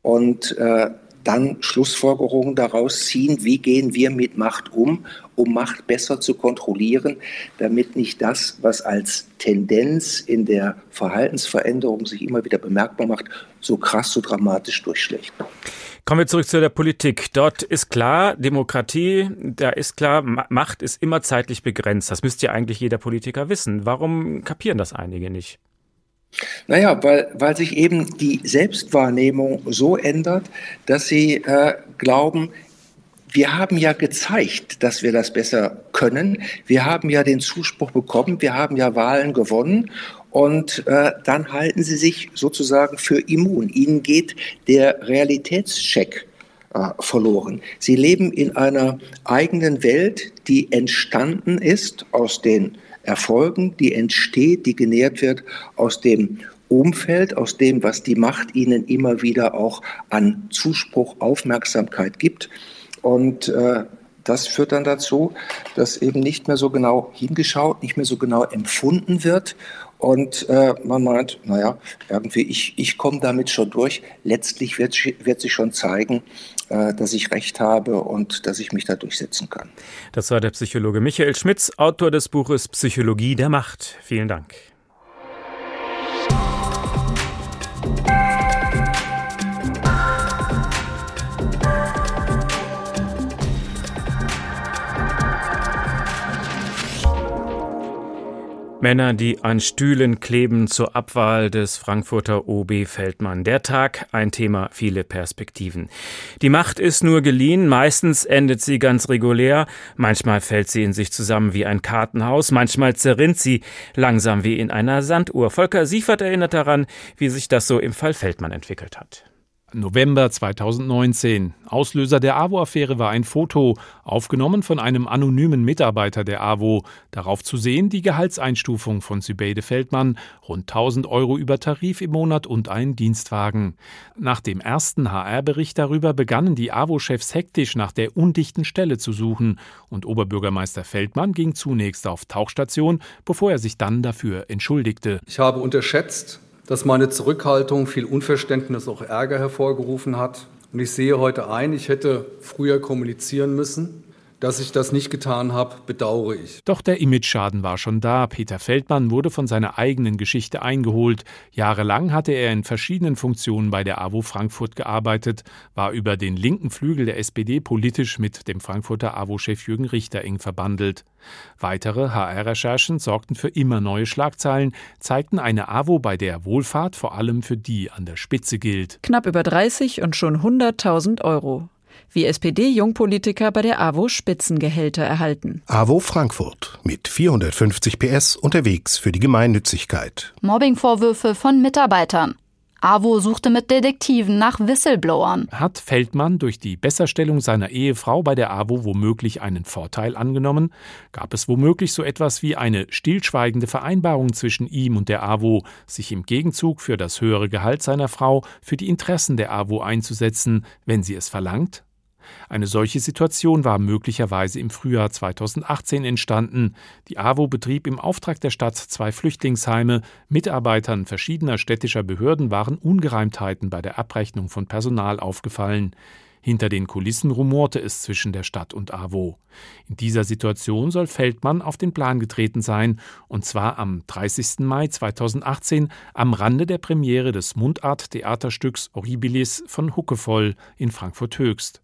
Und äh, dann Schlussfolgerungen daraus ziehen, wie gehen wir mit Macht um, um Macht besser zu kontrollieren, damit nicht das, was als Tendenz in der Verhaltensveränderung sich immer wieder bemerkbar macht, so krass, so dramatisch durchschlägt. Kommen wir zurück zu der Politik. Dort ist klar, Demokratie, da ist klar, Macht ist immer zeitlich begrenzt. Das müsste ja eigentlich jeder Politiker wissen. Warum kapieren das einige nicht? Naja, weil, weil sich eben die Selbstwahrnehmung so ändert, dass sie äh, glauben, wir haben ja gezeigt, dass wir das besser können. Wir haben ja den Zuspruch bekommen, wir haben ja Wahlen gewonnen und äh, dann halten sie sich sozusagen für immun. Ihnen geht der Realitätscheck äh, verloren. Sie leben in einer eigenen Welt, die entstanden ist aus den Erfolgen, die entsteht, die genährt wird aus dem Umfeld, aus dem, was die Macht ihnen immer wieder auch an Zuspruch, Aufmerksamkeit gibt. Und äh, das führt dann dazu, dass eben nicht mehr so genau hingeschaut, nicht mehr so genau empfunden wird. Und äh, man meint, naja, irgendwie, ich, ich komme damit schon durch. Letztlich wird, wird sich schon zeigen, dass ich recht habe und dass ich mich da durchsetzen kann. Das war der Psychologe Michael Schmitz, Autor des Buches Psychologie der Macht. Vielen Dank. Männer, die an Stühlen kleben zur Abwahl des Frankfurter OB Feldmann. Der Tag, ein Thema, viele Perspektiven. Die Macht ist nur geliehen, meistens endet sie ganz regulär, manchmal fällt sie in sich zusammen wie ein Kartenhaus, manchmal zerrinnt sie langsam wie in einer Sanduhr. Volker Siefert erinnert daran, wie sich das so im Fall Feldmann entwickelt hat. November 2019. Auslöser der AWO-Affäre war ein Foto, aufgenommen von einem anonymen Mitarbeiter der AWO. Darauf zu sehen die Gehaltseinstufung von Sübeide Feldmann, rund 1000 Euro über Tarif im Monat und ein Dienstwagen. Nach dem ersten HR-Bericht darüber begannen die AWO-Chefs hektisch nach der undichten Stelle zu suchen und Oberbürgermeister Feldmann ging zunächst auf Tauchstation, bevor er sich dann dafür entschuldigte. Ich habe unterschätzt, dass meine Zurückhaltung viel Unverständnis, auch Ärger hervorgerufen hat. Und ich sehe heute ein, ich hätte früher kommunizieren müssen, Dass ich das nicht getan habe, bedauere ich. Doch der Imageschaden war schon da. Peter Feldmann wurde von seiner eigenen Geschichte eingeholt. Jahrelang hatte er in verschiedenen Funktionen bei der AWO Frankfurt gearbeitet, war über den linken Flügel der SPD politisch mit dem Frankfurter AWO-Chef Jürgen Richter eng verbandelt. Weitere HR-Recherchen sorgten für immer neue Schlagzeilen, zeigten eine AWO, bei der Wohlfahrt vor allem für die an der Spitze gilt. Knapp über 30 und schon 100.000 Euro wie SPD-Jungpolitiker bei der AWO Spitzengehälter erhalten. AWO Frankfurt mit 450 PS unterwegs für die Gemeinnützigkeit. Mobbingvorwürfe von Mitarbeitern. AWO suchte mit Detektiven nach Whistleblowern. Hat Feldmann durch die Besserstellung seiner Ehefrau bei der AWO womöglich einen Vorteil angenommen? Gab es womöglich so etwas wie eine stillschweigende Vereinbarung zwischen ihm und der AWO, sich im Gegenzug für das höhere Gehalt seiner Frau für die Interessen der AWO einzusetzen, wenn sie es verlangt? Eine solche Situation war möglicherweise im Frühjahr 2018 entstanden. Die AWO betrieb im Auftrag der Stadt zwei Flüchtlingsheime. Mitarbeitern verschiedener städtischer Behörden waren Ungereimtheiten bei der Abrechnung von Personal aufgefallen. Hinter den Kulissen rumorte es zwischen der Stadt und AWO. In dieser Situation soll Feldmann auf den Plan getreten sein, und zwar am 30. Mai 2018 am Rande der Premiere des Mundart-Theaterstücks Horribilis von Huckevoll in Frankfurt Höchst.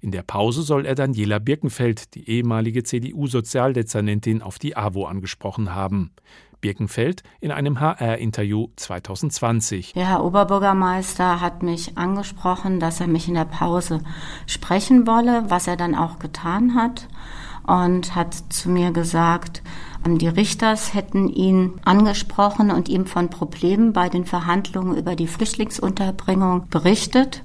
In der Pause soll er Daniela Birkenfeld, die ehemalige CDU-Sozialdezernentin, auf die AWO angesprochen haben. Birkenfeld in einem HR-Interview 2020. Der Herr Oberbürgermeister hat mich angesprochen, dass er mich in der Pause sprechen wolle, was er dann auch getan hat und hat zu mir gesagt, die Richters hätten ihn angesprochen und ihm von Problemen bei den Verhandlungen über die Flüchtlingsunterbringung berichtet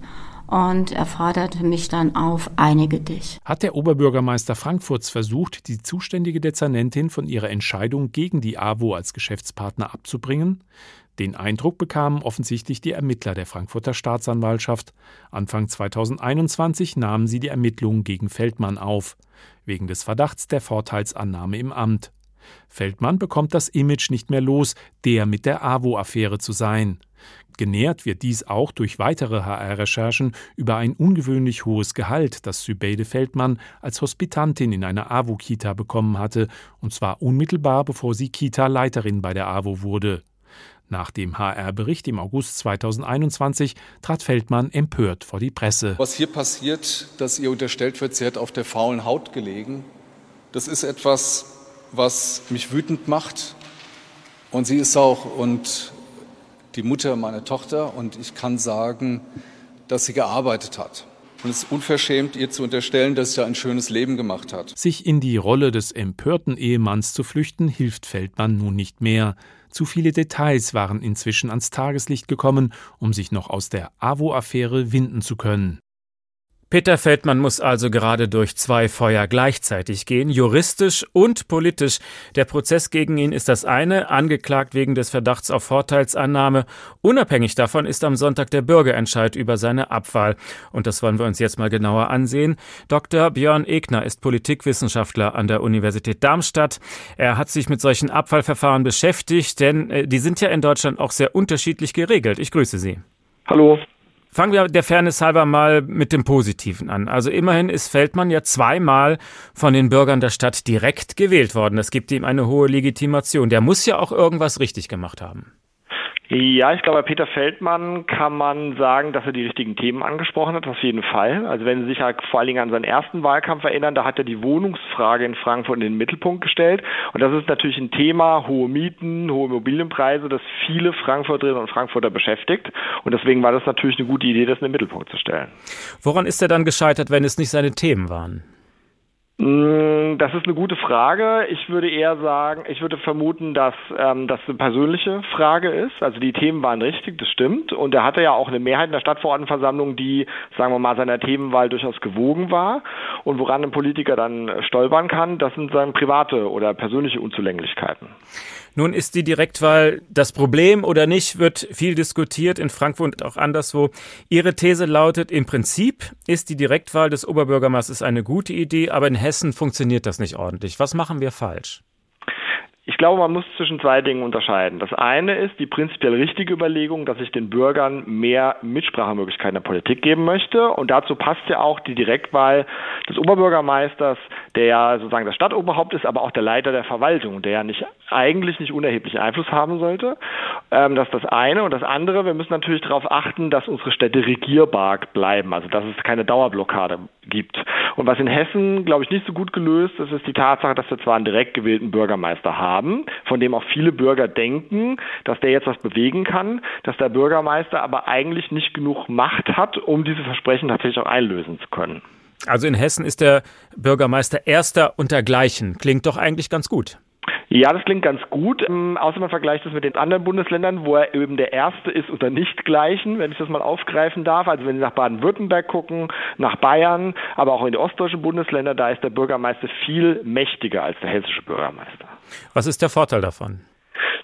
und er forderte mich dann auf, einige dich. Hat der Oberbürgermeister Frankfurts versucht, die zuständige Dezernentin von ihrer Entscheidung gegen die AWO als Geschäftspartner abzubringen? Den Eindruck bekamen offensichtlich die Ermittler der Frankfurter Staatsanwaltschaft. Anfang 2021 nahmen sie die Ermittlungen gegen Feldmann auf, wegen des Verdachts der Vorteilsannahme im Amt. Feldmann bekommt das Image nicht mehr los, der mit der AWO-Affäre zu sein. Genährt wird dies auch durch weitere HR-Recherchen über ein ungewöhnlich hohes Gehalt, das Sübeide Feldmann als Hospitantin in einer AWO-Kita bekommen hatte, und zwar unmittelbar bevor sie Kita-Leiterin bei der AWO wurde. Nach dem HR-Bericht im August 2021 trat Feldmann empört vor die Presse. Was hier passiert, dass ihr unterstellt wird, sie hat auf der faulen Haut gelegen, das ist etwas, was mich wütend macht. Und sie ist auch, und die Mutter meiner Tochter und ich kann sagen, dass sie gearbeitet hat. Und es ist unverschämt, ihr zu unterstellen, dass sie ein schönes Leben gemacht hat. Sich in die Rolle des empörten Ehemanns zu flüchten, hilft Feldmann nun nicht mehr. Zu viele Details waren inzwischen ans Tageslicht gekommen, um sich noch aus der AWO-Affäre winden zu können. Peter Feldmann muss also gerade durch zwei Feuer gleichzeitig gehen, juristisch und politisch. Der Prozess gegen ihn ist das eine, angeklagt wegen des Verdachts auf Vorteilsannahme. Unabhängig davon ist am Sonntag der Bürgerentscheid über seine Abwahl. Und das wollen wir uns jetzt mal genauer ansehen. Dr. Björn Egner ist Politikwissenschaftler an der Universität Darmstadt. Er hat sich mit solchen Abwahlverfahren beschäftigt, denn äh, die sind ja in Deutschland auch sehr unterschiedlich geregelt. Ich grüße Sie. Hallo. Fangen wir der Fairness halber mal mit dem Positiven an. Also immerhin ist Feldmann ja zweimal von den Bürgern der Stadt direkt gewählt worden. Das gibt ihm eine hohe Legitimation. Der muss ja auch irgendwas richtig gemacht haben. Ja, ich glaube, bei Peter Feldmann kann man sagen, dass er die richtigen Themen angesprochen hat, auf jeden Fall. Also wenn Sie sich halt vor allen Dingen an seinen ersten Wahlkampf erinnern, da hat er die Wohnungsfrage in Frankfurt in den Mittelpunkt gestellt. Und das ist natürlich ein Thema, hohe Mieten, hohe Immobilienpreise, das viele Frankfurterinnen und Frankfurter beschäftigt. Und deswegen war das natürlich eine gute Idee, das in den Mittelpunkt zu stellen. Woran ist er dann gescheitert, wenn es nicht seine Themen waren? Mm, das ist eine gute Frage. Ich würde eher sagen, ich würde vermuten, dass ähm, das eine persönliche Frage ist. Also die Themen waren richtig, das stimmt. Und er hatte ja auch eine Mehrheit in der Stadtverordnetenversammlung, die, sagen wir mal, seiner Themenwahl durchaus gewogen war. Und woran ein Politiker dann stolpern kann, das sind seine private oder persönliche Unzulänglichkeiten. Nun ist die Direktwahl das Problem oder nicht, wird viel diskutiert in Frankfurt und auch anderswo. Ihre These lautet, im Prinzip ist die Direktwahl des Oberbürgermeisters eine gute Idee, aber in Hessen funktioniert das nicht ordentlich. Was machen wir falsch? Ich glaube, man muss zwischen zwei Dingen unterscheiden. Das eine ist die prinzipiell richtige Überlegung, dass ich den Bürgern mehr Mitsprachemöglichkeiten in der Politik geben möchte. Und dazu passt ja auch die Direktwahl des Oberbürgermeisters, der ja sozusagen das Stadtoberhaupt ist, aber auch der Leiter der Verwaltung, der ja nicht eigentlich nicht unerheblichen Einfluss haben sollte. Ähm, das ist das eine. Und das andere, wir müssen natürlich darauf achten, dass unsere Städte regierbar bleiben, also dass es keine Dauerblockade gibt. Und was in Hessen, glaube ich, nicht so gut gelöst ist, ist die Tatsache, dass wir zwar einen direkt gewählten Bürgermeister haben, haben, von dem auch viele Bürger denken, dass der jetzt was bewegen kann, dass der Bürgermeister aber eigentlich nicht genug Macht hat, um diese Versprechen tatsächlich auch einlösen zu können. Also in Hessen ist der Bürgermeister erster untergleichen. Klingt doch eigentlich ganz gut. Ja, das klingt ganz gut. Ähm, außer man vergleicht es mit den anderen Bundesländern, wo er eben der Erste ist unter Nichtgleichen, wenn ich das mal aufgreifen darf. Also wenn Sie nach Baden-Württemberg gucken, nach Bayern, aber auch in die ostdeutschen Bundesländer, da ist der Bürgermeister viel mächtiger als der hessische Bürgermeister. Was ist der Vorteil davon?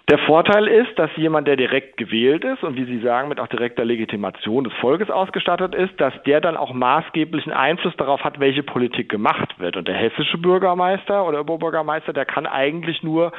Der Vorteil ist, dass jemand, der direkt gewählt ist und wie Sie sagen, mit auch direkter Legitimation des Volkes ausgestattet ist, dass der dann auch maßgeblichen Einfluss darauf hat, welche Politik gemacht wird. Und der hessische Bürgermeister oder Oberbürgermeister, der kann eigentlich nur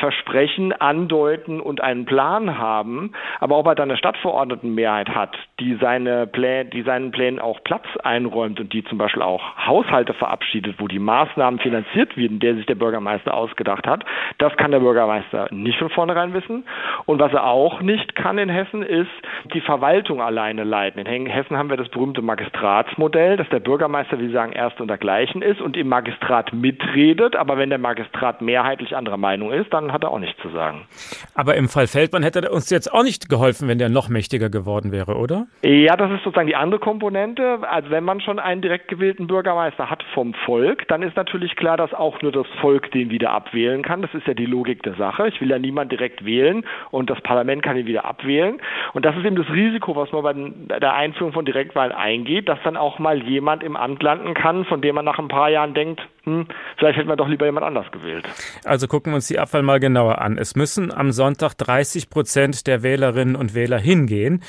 Versprechen andeuten und einen Plan haben. Aber ob er dann eine Stadtverordnetenmehrheit hat, die seine Pläne, die seinen Plänen auch Platz einräumt und die zum Beispiel auch Haushalte verabschiedet, wo die Maßnahmen finanziert werden, der sich der Bürgermeister ausgedacht hat, das kann der Bürgermeister nicht von vorne vornherein wissen. Und was er auch nicht kann in Hessen, ist die Verwaltung alleine leiten. In Hessen haben wir das berühmte Magistratsmodell, dass der Bürgermeister, wie Sie sagen, erst und dergleichen ist und im Magistrat mitredet. Aber wenn der Magistrat mehrheitlich anderer Meinung ist, dann hat er auch nichts zu sagen. Aber im Fall Feldmann hätte er uns jetzt auch nicht geholfen, wenn der noch mächtiger geworden wäre, oder? Ja, das ist sozusagen die andere Komponente. Also wenn man schon einen direkt gewählten Bürgermeister hat vom Volk, dann ist natürlich klar, dass auch nur das Volk den wieder abwählen kann. Das ist ja die Logik der Sache. Ich will ja niemand direkt direkt wählen und das Parlament kann ihn wieder abwählen. Und das ist eben das Risiko, was man bei der Einführung von Direktwahlen eingeht, dass dann auch mal jemand im Amt landen kann, von dem man nach ein paar Jahren denkt, hm, vielleicht hätte man doch lieber jemand anders gewählt. Also gucken wir uns die Abwahl mal genauer an. Es müssen am Sonntag 30 Prozent der Wählerinnen und Wähler hingehen.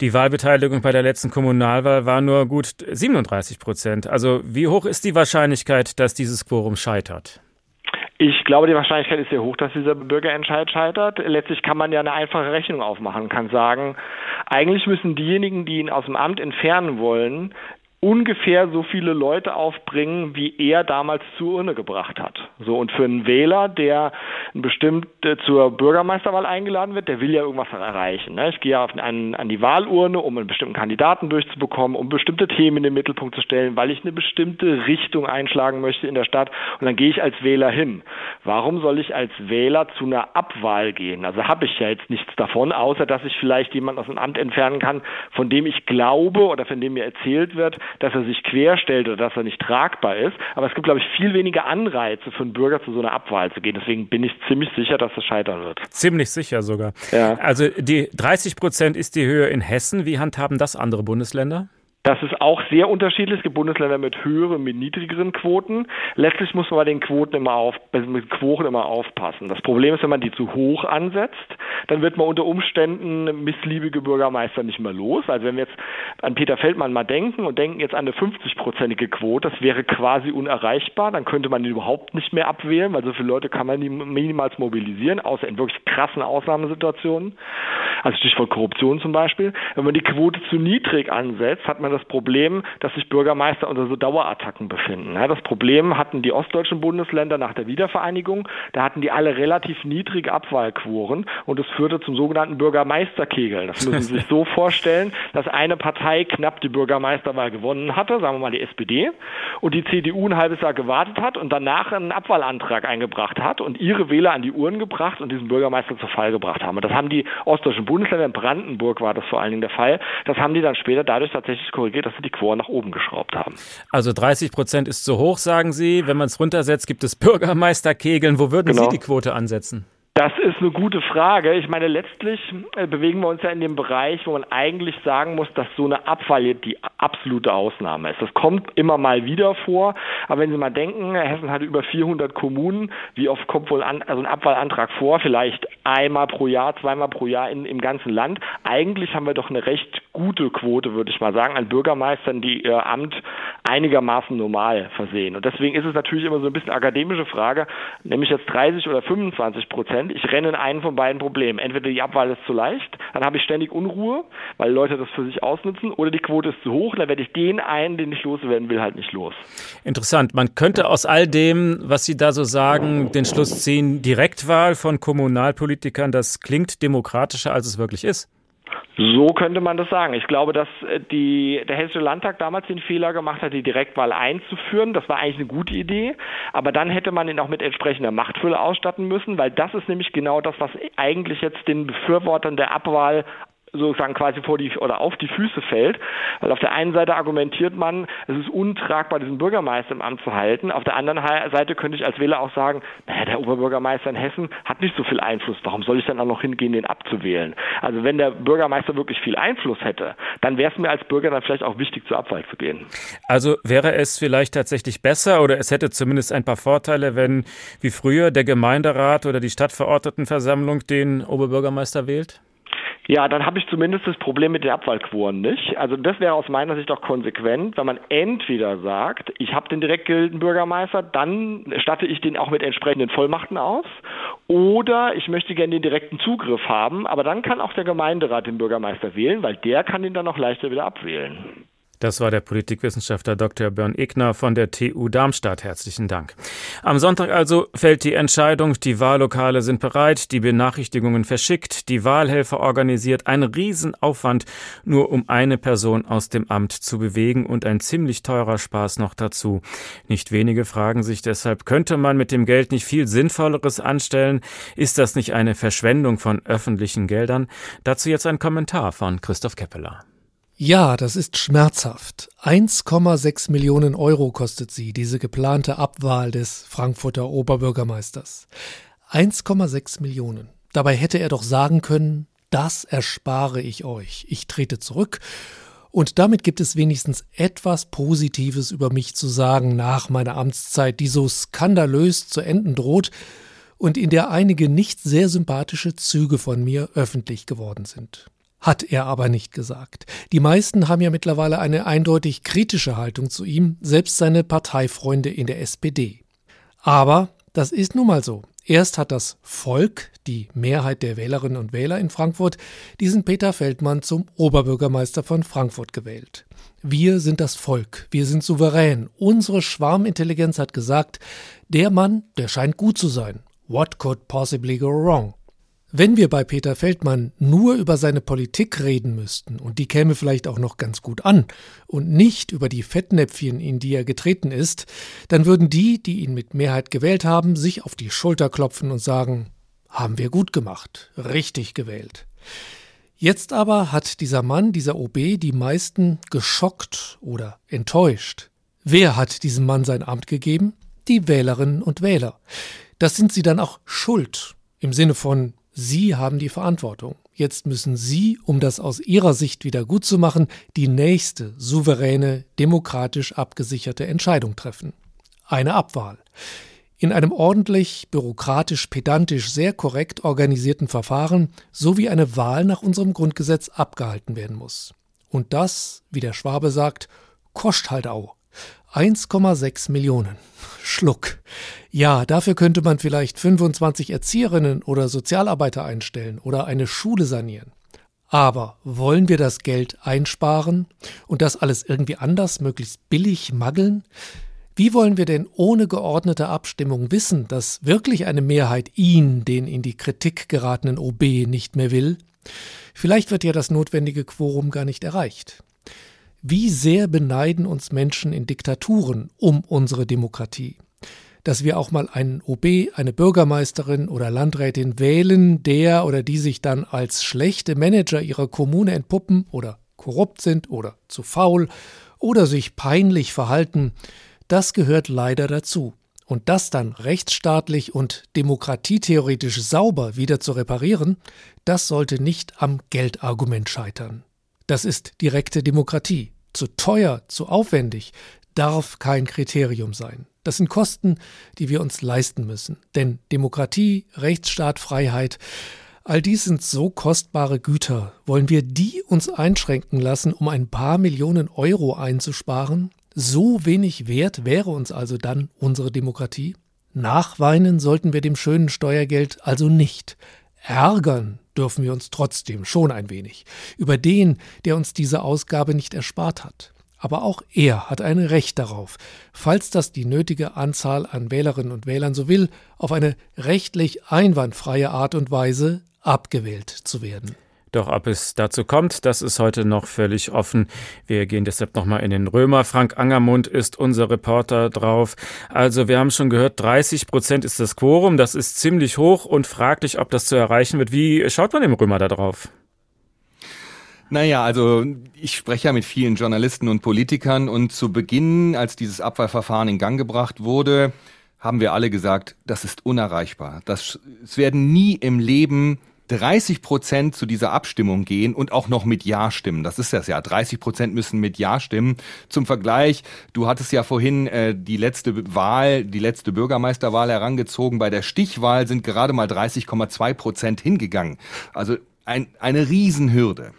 Die Wahlbeteiligung bei der letzten Kommunalwahl war nur gut 37 Prozent. Also wie hoch ist die Wahrscheinlichkeit, dass dieses Quorum scheitert? Ich glaube, die Wahrscheinlichkeit ist sehr hoch, dass dieser Bürgerentscheid scheitert. Letztlich kann man ja eine einfache Rechnung aufmachen, kann sagen, eigentlich müssen diejenigen, die ihn aus dem Amt entfernen wollen, ungefähr so viele Leute aufbringen, wie er damals zur Urne gebracht hat. So und für einen Wähler, der bestimmt äh, zur Bürgermeisterwahl eingeladen wird, der will ja irgendwas erreichen. Ne? Ich gehe auf einen, an die Wahlurne, um einen bestimmten Kandidaten durchzubekommen, um bestimmte Themen in den Mittelpunkt zu stellen, weil ich eine bestimmte Richtung einschlagen möchte in der Stadt und dann gehe ich als Wähler hin. Warum soll ich als Wähler zu einer Abwahl gehen? Also habe ich ja jetzt nichts davon, außer dass ich vielleicht jemanden aus dem Amt entfernen kann, von dem ich glaube oder von dem mir erzählt wird, dass er sich querstellt oder dass er nicht tragbar ist. Aber es gibt, glaube ich, viel weniger Anreize für einen Bürger zu so einer Abwahl zu gehen. Deswegen bin ich ziemlich sicher, dass es scheitern wird. Ziemlich sicher sogar. Ja. Also die 30 Prozent ist die Höhe in Hessen. Wie handhaben das andere Bundesländer? Das ist auch sehr unterschiedlich. Es gibt Bundesländer mit höheren, mit niedrigeren Quoten. Letztlich muss man bei den Quoten immer auf, mit Quoten immer aufpassen. Das Problem ist, wenn man die zu hoch ansetzt, dann wird man unter Umständen missliebige Bürgermeister nicht mehr los. Also wenn wir jetzt an Peter Feldmann mal denken und denken jetzt an eine 50-prozentige Quote, das wäre quasi unerreichbar. Dann könnte man ihn überhaupt nicht mehr abwählen, weil so viele Leute kann man minimals mobilisieren, außer in wirklich krassen Ausnahmesituationen. Also Stichwort Korruption zum Beispiel. Wenn man die Quote zu niedrig ansetzt, hat man das Problem, dass sich Bürgermeister unter so Dauerattacken befinden. das Problem hatten die ostdeutschen Bundesländer nach der Wiedervereinigung. Da hatten die alle relativ niedrige Abwahlquoren und es führte zum sogenannten Bürgermeisterkegel. Das müssen Sie sich so vorstellen, dass eine Partei knapp die Bürgermeisterwahl gewonnen hatte, sagen wir mal die SPD, und die CDU ein halbes Jahr gewartet hat und danach einen Abwahlantrag eingebracht hat und ihre Wähler an die Uhren gebracht und diesen Bürgermeister zur Fall gebracht haben. Und das haben die ostdeutschen Bundesländer, in Brandenburg war das vor allen Dingen der Fall, das haben die dann später dadurch tatsächlich korrigiert korrigiert, dass sie die Quoren nach oben geschraubt haben. Also 30 Prozent ist zu hoch, sagen Sie. Wenn man es runtersetzt, gibt es Bürgermeisterkegeln. Wo würden genau. Sie die Quote ansetzen? Das ist eine gute Frage. Ich meine, letztlich äh, bewegen wir uns ja in dem Bereich, wo man eigentlich sagen muss, dass so eine Abwahl die absolute Ausnahme ist. Das kommt immer mal wieder vor. Aber wenn Sie mal denken, Hessen hat über 400 Kommunen. Wie oft kommt wohl an, also ein Abwahlantrag vor? Vielleicht einmal pro Jahr, zweimal pro Jahr in, im ganzen Land. Eigentlich haben wir doch eine recht gute Quote, würde ich mal sagen, an Bürgermeistern, die ihr Amt einigermaßen normal versehen. Und deswegen ist es natürlich immer so ein bisschen akademische Frage, nämlich jetzt 30 oder 25 Prozent. Ich renne in einen von beiden Problemen. Entweder die Abwahl ist zu leicht, dann habe ich ständig Unruhe, weil Leute das für sich ausnutzen, oder die Quote ist zu hoch, dann werde ich den einen, den ich loswerden will, halt nicht los. Interessant. Man könnte aus all dem, was Sie da so sagen, den Schluss ziehen, Direktwahl von Kommunalpolitikern, das klingt demokratischer, als es wirklich ist. So könnte man das sagen. Ich glaube, dass äh, die, der Hessische Landtag damals den Fehler gemacht hat, die Direktwahl einzuführen. Das war eigentlich eine gute Idee. Aber dann hätte man ihn auch mit entsprechender Machtfülle ausstatten müssen, weil das ist nämlich genau das, was eigentlich jetzt den Befürwortern der Abwahl sozusagen quasi vor die oder auf die Füße fällt. Weil auf der einen Seite argumentiert man, es ist untragbar, diesen Bürgermeister im Amt zu halten. Auf der anderen Seite könnte ich als Wähler auch sagen, naja, der Oberbürgermeister in Hessen hat nicht so viel Einfluss. Warum soll ich dann auch noch hingehen, den abzuwählen? Also wenn der Bürgermeister wirklich viel Einfluss hätte, dann wäre es mir als Bürger dann vielleicht auch wichtig, zur Abwahl zu gehen. Also wäre es vielleicht tatsächlich besser oder es hätte zumindest ein paar Vorteile, wenn wie früher der Gemeinderat oder die Stadtverordnetenversammlung den Oberbürgermeister wählt? Ja, dann habe ich zumindest das Problem mit den Abwahlquoren nicht. Also das wäre aus meiner Sicht auch konsequent, wenn man entweder sagt, ich habe den direkt gewählten Bürgermeister, dann statte ich den auch mit entsprechenden Vollmachten aus, oder ich möchte gerne den direkten Zugriff haben, aber dann kann auch der Gemeinderat den Bürgermeister wählen, weil der kann ihn dann noch leichter wieder abwählen. Das war der Politikwissenschaftler Dr. Björn Egner von der TU Darmstadt. Herzlichen Dank. Am Sonntag also fällt die Entscheidung, die Wahllokale sind bereit, die Benachrichtigungen verschickt, die Wahlhelfer organisiert, ein Riesenaufwand, nur um eine Person aus dem Amt zu bewegen und ein ziemlich teurer Spaß noch dazu. Nicht wenige fragen sich deshalb, könnte man mit dem Geld nicht viel Sinnvolleres anstellen? Ist das nicht eine Verschwendung von öffentlichen Geldern? Dazu jetzt ein Kommentar von Christoph Keppeler. Ja, das ist schmerzhaft. 1,6 Millionen Euro kostet sie, diese geplante Abwahl des Frankfurter Oberbürgermeisters. 1,6 Millionen. Dabei hätte er doch sagen können, das erspare ich euch. Ich trete zurück und damit gibt es wenigstens etwas Positives über mich zu sagen nach meiner Amtszeit, die so skandalös zu enden droht und in der einige nicht sehr sympathische Züge von mir öffentlich geworden sind. Hat er aber nicht gesagt. Die meisten haben ja mittlerweile eine eindeutig kritische Haltung zu ihm, selbst seine Parteifreunde in der SPD. Aber das ist nun mal so. Erst hat das Volk, die Mehrheit der Wählerinnen und Wähler in Frankfurt, diesen Peter Feldmann zum Oberbürgermeister von Frankfurt gewählt. Wir sind das Volk, wir sind souverän. Unsere Schwarmintelligenz hat gesagt, der Mann, der scheint gut zu sein. What could possibly go wrong? Wenn wir bei Peter Feldmann nur über seine Politik reden müssten, und die käme vielleicht auch noch ganz gut an, und nicht über die Fettnäpfchen, in die er getreten ist, dann würden die, die ihn mit Mehrheit gewählt haben, sich auf die Schulter klopfen und sagen, haben wir gut gemacht, richtig gewählt. Jetzt aber hat dieser Mann, dieser OB, die meisten geschockt oder enttäuscht. Wer hat diesem Mann sein Amt gegeben? Die Wählerinnen und Wähler. Das sind sie dann auch schuld, im Sinne von Sie haben die Verantwortung. Jetzt müssen Sie, um das aus Ihrer Sicht wieder gut zu machen, die nächste souveräne, demokratisch abgesicherte Entscheidung treffen. Eine Abwahl. In einem ordentlich, bürokratisch, pedantisch, sehr korrekt organisierten Verfahren, so wie eine Wahl nach unserem Grundgesetz abgehalten werden muss. Und das, wie der Schwabe sagt, kostet halt auch. 1,6 Millionen. Schluck. Ja, dafür könnte man vielleicht 25 Erzieherinnen oder Sozialarbeiter einstellen oder eine Schule sanieren. Aber wollen wir das Geld einsparen und das alles irgendwie anders, möglichst billig maggeln? Wie wollen wir denn ohne geordnete Abstimmung wissen, dass wirklich eine Mehrheit ihn, den in die Kritik geratenen OB, nicht mehr will? Vielleicht wird ja das notwendige Quorum gar nicht erreicht. Wie sehr beneiden uns Menschen in Diktaturen um unsere Demokratie? Dass wir auch mal einen OB, eine Bürgermeisterin oder Landrätin wählen, der oder die sich dann als schlechte Manager ihrer Kommune entpuppen oder korrupt sind oder zu faul oder sich peinlich verhalten, das gehört leider dazu. Und das dann rechtsstaatlich und demokratietheoretisch sauber wieder zu reparieren, das sollte nicht am Geldargument scheitern. Das ist direkte Demokratie zu teuer, zu aufwendig, darf kein Kriterium sein. Das sind Kosten, die wir uns leisten müssen. Denn Demokratie, Rechtsstaat, Freiheit, All dies sind so kostbare Güter. Wollen wir die uns einschränken lassen, um ein paar Millionen Euro einzusparen? So wenig wert wäre uns also dann unsere Demokratie? Nachweinen sollten wir dem schönen Steuergeld also nicht. Ärgern dürfen wir uns trotzdem schon ein wenig über den, der uns diese Ausgabe nicht erspart hat. Aber auch er hat ein Recht darauf, falls das die nötige Anzahl an Wählerinnen und Wählern so will, auf eine rechtlich einwandfreie Art und Weise abgewählt zu werden. Doch ob es dazu kommt, das ist heute noch völlig offen. Wir gehen deshalb nochmal in den Römer. Frank Angermund ist unser Reporter drauf. Also wir haben schon gehört, 30 Prozent ist das Quorum. Das ist ziemlich hoch und fraglich, ob das zu erreichen wird. Wie schaut man im Römer da drauf? Naja, also ich spreche ja mit vielen Journalisten und Politikern und zu Beginn, als dieses Abwahlverfahren in Gang gebracht wurde, haben wir alle gesagt, das ist unerreichbar. Das, es werden nie im Leben 30 Prozent zu dieser Abstimmung gehen und auch noch mit Ja stimmen. Das ist das ja. 30 Prozent müssen mit Ja stimmen. Zum Vergleich, du hattest ja vorhin äh, die letzte Wahl, die letzte Bürgermeisterwahl herangezogen. Bei der Stichwahl sind gerade mal 30,2 Prozent hingegangen. Also ein, eine Riesenhürde.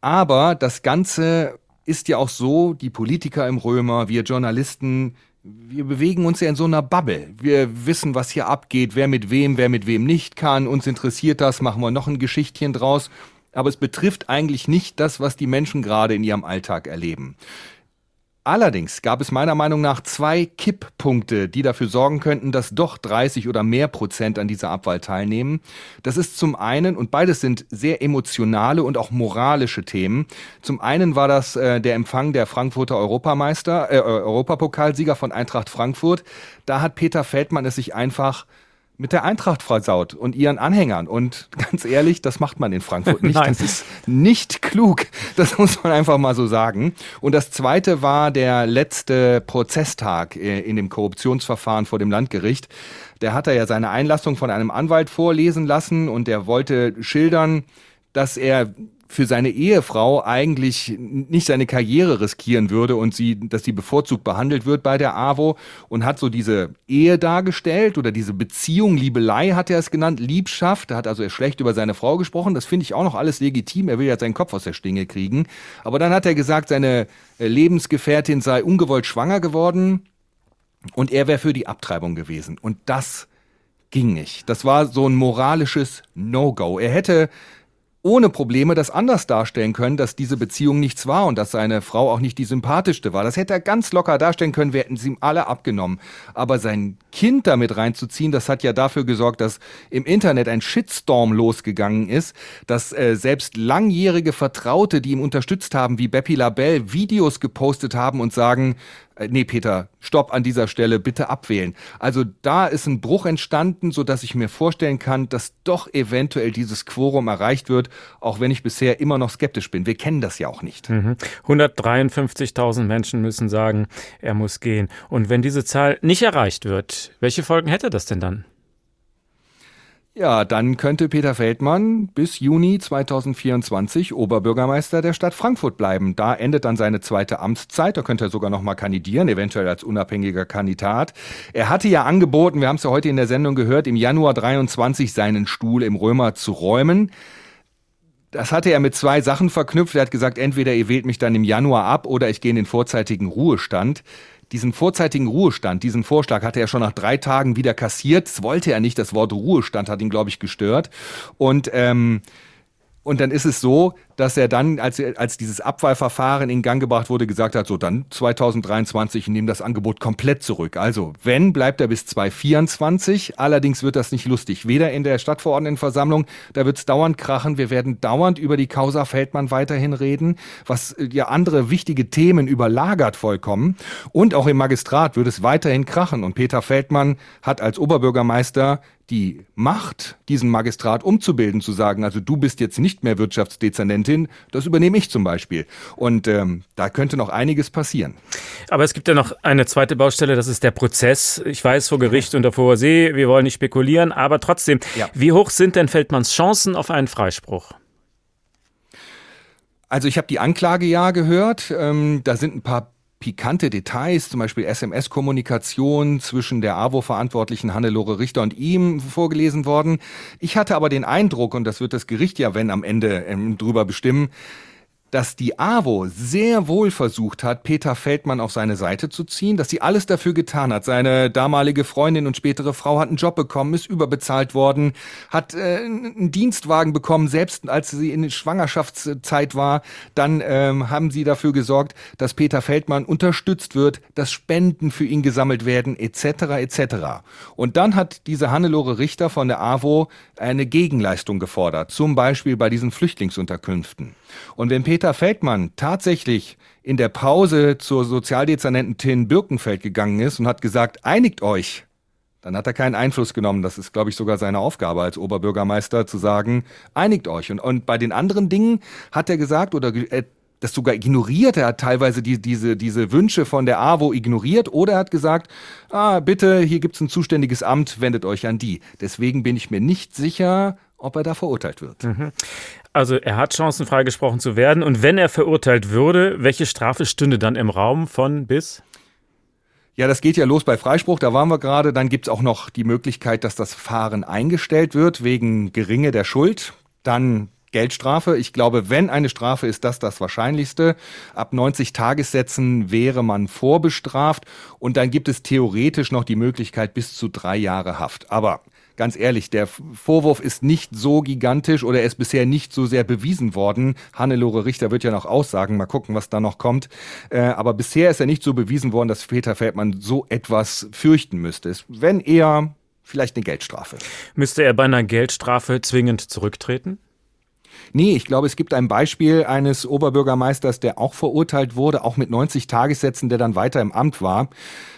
Aber das Ganze ist ja auch so, die Politiker im Römer, wir Journalisten, wir bewegen uns ja in so einer Bubble. Wir wissen, was hier abgeht, wer mit wem, wer mit wem nicht kann. Uns interessiert das, machen wir noch ein Geschichtchen draus. Aber es betrifft eigentlich nicht das, was die Menschen gerade in ihrem Alltag erleben. Allerdings gab es meiner Meinung nach zwei Kipppunkte, die dafür sorgen könnten, dass doch 30 oder mehr Prozent an dieser Abwahl teilnehmen. Das ist zum einen, und beides sind sehr emotionale und auch moralische Themen. Zum einen war das äh, der Empfang der Frankfurter Europameister, äh, Europapokalsieger von Eintracht Frankfurt. Da hat Peter Feldmann es sich einfach mit der Eintracht versaut und ihren Anhängern. Und ganz ehrlich, das macht man in Frankfurt nicht. Das ist nicht klug. Das muss man einfach mal so sagen. Und das zweite war der letzte Prozesstag äh, in dem Korruptionsverfahren vor dem Landgericht. Der hat er ja seine Einlassung von einem Anwalt vorlesen lassen und der wollte schildern, dass er für seine Ehefrau eigentlich nicht seine Karriere riskieren würde und sie, dass sie bevorzugt behandelt wird bei der AWO und hat so diese Ehe dargestellt oder diese Beziehung, Liebelei hat er es genannt, Liebschaft, da hat also er schlecht über seine Frau gesprochen, das finde ich auch noch alles legitim, er will ja seinen Kopf aus der Stinge kriegen, aber dann hat er gesagt, seine äh, Lebensgefährtin sei ungewollt schwanger geworden und er wäre für die Abtreibung gewesen. Und das ging nicht. Das war so ein moralisches No-Go. Er hätte ohne Probleme das anders darstellen können, dass diese Beziehung nichts war und dass seine Frau auch nicht die sympathischste war. Das hätte er ganz locker darstellen können, wir hätten sie ihm alle abgenommen. Aber sein Kind damit reinzuziehen, das hat ja dafür gesorgt, dass im Internet ein Shitstorm losgegangen ist, dass äh, selbst langjährige Vertraute, die ihm unterstützt haben, wie Beppi Labelle, Videos gepostet haben und sagen, äh, nee, Peter, stopp an dieser Stelle, bitte abwählen. Also da ist ein Bruch entstanden, so dass ich mir vorstellen kann, dass doch eventuell dieses Quorum erreicht wird, auch wenn ich bisher immer noch skeptisch bin. Wir kennen das ja auch nicht. Mhm. 153.000 Menschen müssen sagen, er muss gehen. Und wenn diese Zahl nicht erreicht wird, welche Folgen hätte das denn dann? Ja, dann könnte Peter Feldmann bis Juni 2024 Oberbürgermeister der Stadt Frankfurt bleiben. Da endet dann seine zweite Amtszeit. Da könnte er sogar noch mal kandidieren, eventuell als unabhängiger Kandidat. Er hatte ja angeboten, wir haben es ja heute in der Sendung gehört, im Januar 23 seinen Stuhl im Römer zu räumen. Das hatte er mit zwei Sachen verknüpft. Er hat gesagt, entweder ihr wählt mich dann im Januar ab oder ich gehe in den vorzeitigen Ruhestand diesen vorzeitigen Ruhestand, diesen Vorschlag hatte er schon nach drei Tagen wieder kassiert. Das wollte er nicht. Das Wort Ruhestand hat ihn, glaube ich, gestört. Und ähm, und dann ist es so, dass er dann, als, als dieses Abwahlverfahren in Gang gebracht wurde, gesagt hat, so dann 2023 nehmen das Angebot komplett zurück. Also wenn, bleibt er bis 2024. Allerdings wird das nicht lustig. Weder in der Stadtverordnetenversammlung, da wird es dauernd krachen. Wir werden dauernd über die Causa Feldmann weiterhin reden, was äh, ja andere wichtige Themen überlagert vollkommen. Und auch im Magistrat wird es weiterhin krachen. Und Peter Feldmann hat als Oberbürgermeister die Macht, diesen Magistrat umzubilden, zu sagen, also du bist jetzt nicht mehr Wirtschaftsdezernentin, das übernehme ich zum Beispiel. Und ähm, da könnte noch einiges passieren. Aber es gibt ja noch eine zweite Baustelle, das ist der Prozess. Ich weiß vor Gericht und auf hoher See, wir wollen nicht spekulieren, aber trotzdem, ja. wie hoch sind denn Feldmanns Chancen auf einen Freispruch? Also ich habe die Anklage ja gehört. Ähm, da sind ein paar pikante Details, zum Beispiel SMS-Kommunikation zwischen der AWO-Verantwortlichen Hannelore Richter und ihm vorgelesen worden. Ich hatte aber den Eindruck, und das wird das Gericht ja, wenn am Ende ähm, drüber bestimmen, dass die AWO sehr wohl versucht hat, Peter Feldmann auf seine Seite zu ziehen, dass sie alles dafür getan hat. Seine damalige Freundin und spätere Frau hat einen Job bekommen, ist überbezahlt worden, hat äh, einen Dienstwagen bekommen, selbst als sie in Schwangerschaftszeit war. Dann ähm, haben sie dafür gesorgt, dass Peter Feldmann unterstützt wird, dass Spenden für ihn gesammelt werden, etc. etc. Und dann hat diese Hannelore Richter von der AWO eine Gegenleistung gefordert, zum Beispiel bei diesen Flüchtlingsunterkünften. Und wenn Peter Feldmann tatsächlich in der Pause zur Sozialdezernentin Birkenfeld gegangen ist und hat gesagt, einigt euch, dann hat er keinen Einfluss genommen. Das ist, glaube ich, sogar seine Aufgabe als Oberbürgermeister zu sagen, einigt euch. Und, und bei den anderen Dingen hat er gesagt oder äh, das sogar ignoriert. Er hat teilweise die, diese, diese Wünsche von der AWO ignoriert oder er hat gesagt, ah, bitte, hier gibt's ein zuständiges Amt, wendet euch an die. Deswegen bin ich mir nicht sicher, ob er da verurteilt wird. Mhm. Also er hat Chancen freigesprochen zu werden. Und wenn er verurteilt würde, welche Strafe stünde dann im Raum von bis? Ja, das geht ja los bei Freispruch, da waren wir gerade. Dann gibt's auch noch die Möglichkeit, dass das Fahren eingestellt wird wegen Geringe der Schuld. Dann Geldstrafe. Ich glaube, wenn eine Strafe ist, das das Wahrscheinlichste. Ab 90 Tagessätzen wäre man vorbestraft und dann gibt es theoretisch noch die Möglichkeit bis zu drei Jahre Haft. Aber ganz ehrlich, der Vorwurf ist nicht so gigantisch oder er ist bisher nicht so sehr bewiesen worden. Hannelore Richter wird ja noch aussagen, mal gucken, was da noch kommt. Äh, aber bisher ist er nicht so bewiesen worden, dass Peter Feldmann so etwas fürchten müsste. Wenn eher vielleicht eine Geldstrafe. Müsste er bei einer Geldstrafe zwingend zurücktreten? Nee, ich glaube, es gibt ein Beispiel eines Oberbürgermeisters, der auch verurteilt wurde, auch mit 90 Tagessätzen, der dann weiter im Amt war.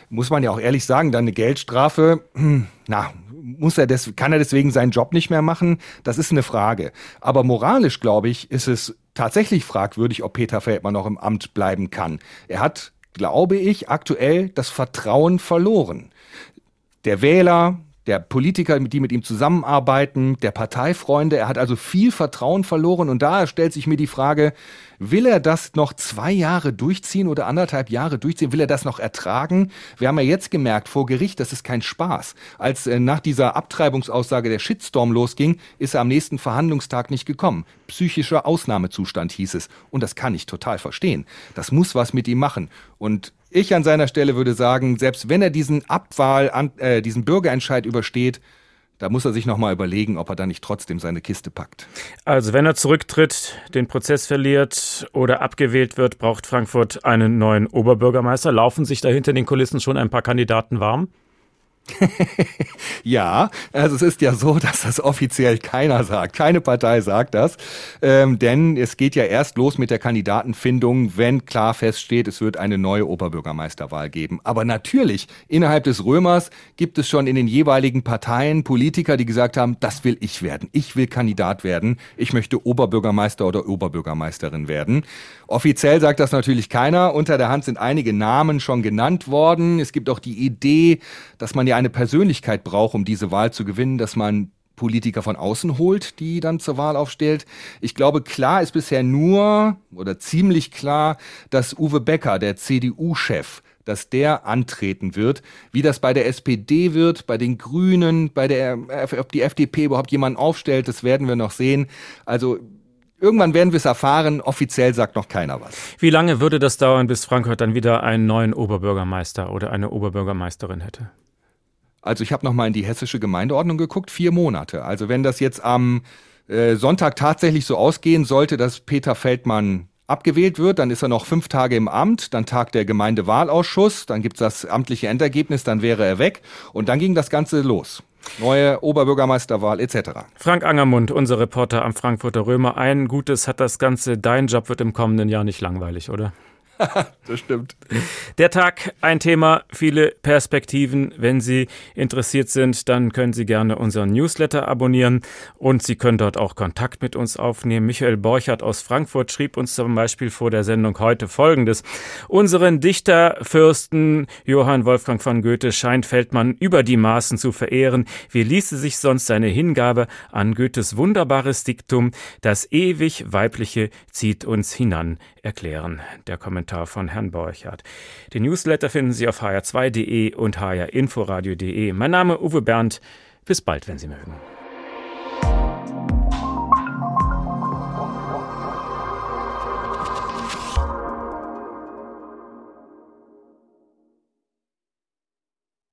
Muss man ja auch ehrlich sagen, dann eine Geldstrafe, na, muss er des, kann er deswegen seinen Job nicht mehr machen? Das ist eine Frage. Aber moralisch, glaube ich, ist es tatsächlich fragwürdig, ob Peter Feldmann noch im Amt bleiben kann. Er hat, glaube ich, aktuell das Vertrauen verloren. Der Wähler, der Politiker, die mit ihm zusammenarbeiten, der Parteifreunde. Er hat also viel Vertrauen verloren und da stellt sich mir die Frage, will er das noch zwei Jahre durchziehen oder anderthalb Jahre durchziehen? Will er das noch ertragen? Wir haben ja jetzt gemerkt vor Gericht, das ist kein Spaß. Als äh, nach dieser Abtreibungsaussage der Shitstorm losging, ist er am nächsten Verhandlungstag nicht gekommen. Psychischer Ausnahmezustand hieß es. Und das kann ich total verstehen. Das muss was mit ihm machen. Und ich an seiner Stelle würde sagen, selbst wenn er diesen Abwahl, äh, diesen Bürgerentscheid übersteht, da muss er sich nochmal überlegen, ob er da nicht trotzdem seine Kiste packt. Also wenn er zurücktritt, den Prozess verliert oder abgewählt wird, braucht Frankfurt einen neuen Oberbürgermeister. Laufen sich da hinter den Kulissen schon ein paar Kandidaten warm? ja, also es ist ja so, dass das offiziell keiner sagt. Keine Partei sagt das. Ähm, denn es geht ja erst los mit der Kandidatenfindung, wenn klar feststeht, es wird eine neue Oberbürgermeisterwahl geben. Aber natürlich, innerhalb des Römers gibt es schon in den jeweiligen Parteien Politiker, die gesagt haben, das will ich werden. Ich will Kandidat werden. Ich möchte Oberbürgermeister oder Oberbürgermeisterin werden. Offiziell sagt das natürlich keiner. Unter der Hand sind einige Namen schon genannt worden. Es gibt auch die Idee, dass man ja eine Persönlichkeit braucht, um diese Wahl zu gewinnen, dass man Politiker von außen holt, die dann zur Wahl aufstellt. Ich glaube, klar ist bisher nur oder ziemlich klar, dass Uwe Becker, der CDU-Chef, dass der antreten wird. Wie das bei der SPD wird, bei den Grünen, bei der, ob die FDP überhaupt jemanden aufstellt, das werden wir noch sehen. Also Irgendwann werden wir es erfahren. Offiziell sagt noch keiner was. Wie lange würde das dauern, bis Frankfurt dann wieder einen neuen Oberbürgermeister oder eine Oberbürgermeisterin hätte? Also ich habe noch mal in die hessische Gemeindeordnung geguckt, vier Monate. Also wenn das jetzt am äh, Sonntag tatsächlich so ausgehen sollte, dass Peter Feldmann abgewählt wird, dann ist er noch fünf Tage im Amt, dann tagt der Gemeindewahlausschuss, dann gibt's das amtliche Endergebnis, dann wäre er weg und dann ging das Ganze los. Neue Oberbürgermeisterwahl etc. Frank Angermund, unser Reporter am Frankfurter Römer. Ein Gutes hat das Ganze. Dein Job wird im kommenden Jahr nicht langweilig, oder? das stimmt. Der Tag, ein Thema, viele Perspektiven. Wenn Sie interessiert sind, dann können Sie gerne unseren Newsletter abonnieren und Sie können dort auch Kontakt mit uns aufnehmen. Michael Borchert aus Frankfurt schrieb uns zum Beispiel vor der Sendung heute Folgendes. Unseren Dichterfürsten Johann Wolfgang von Goethe scheint Feldmann über die Maßen zu verehren. Wie ließe sich sonst seine Hingabe an Goethes wunderbares Diktum, das ewig Weibliche zieht uns hinan, erklären. Der Kommentar von Herrn Borchardt. Den Newsletter finden Sie auf hr2.de und hrinforadio.de. Mein Name Uwe Bernd. Bis bald, wenn Sie mögen.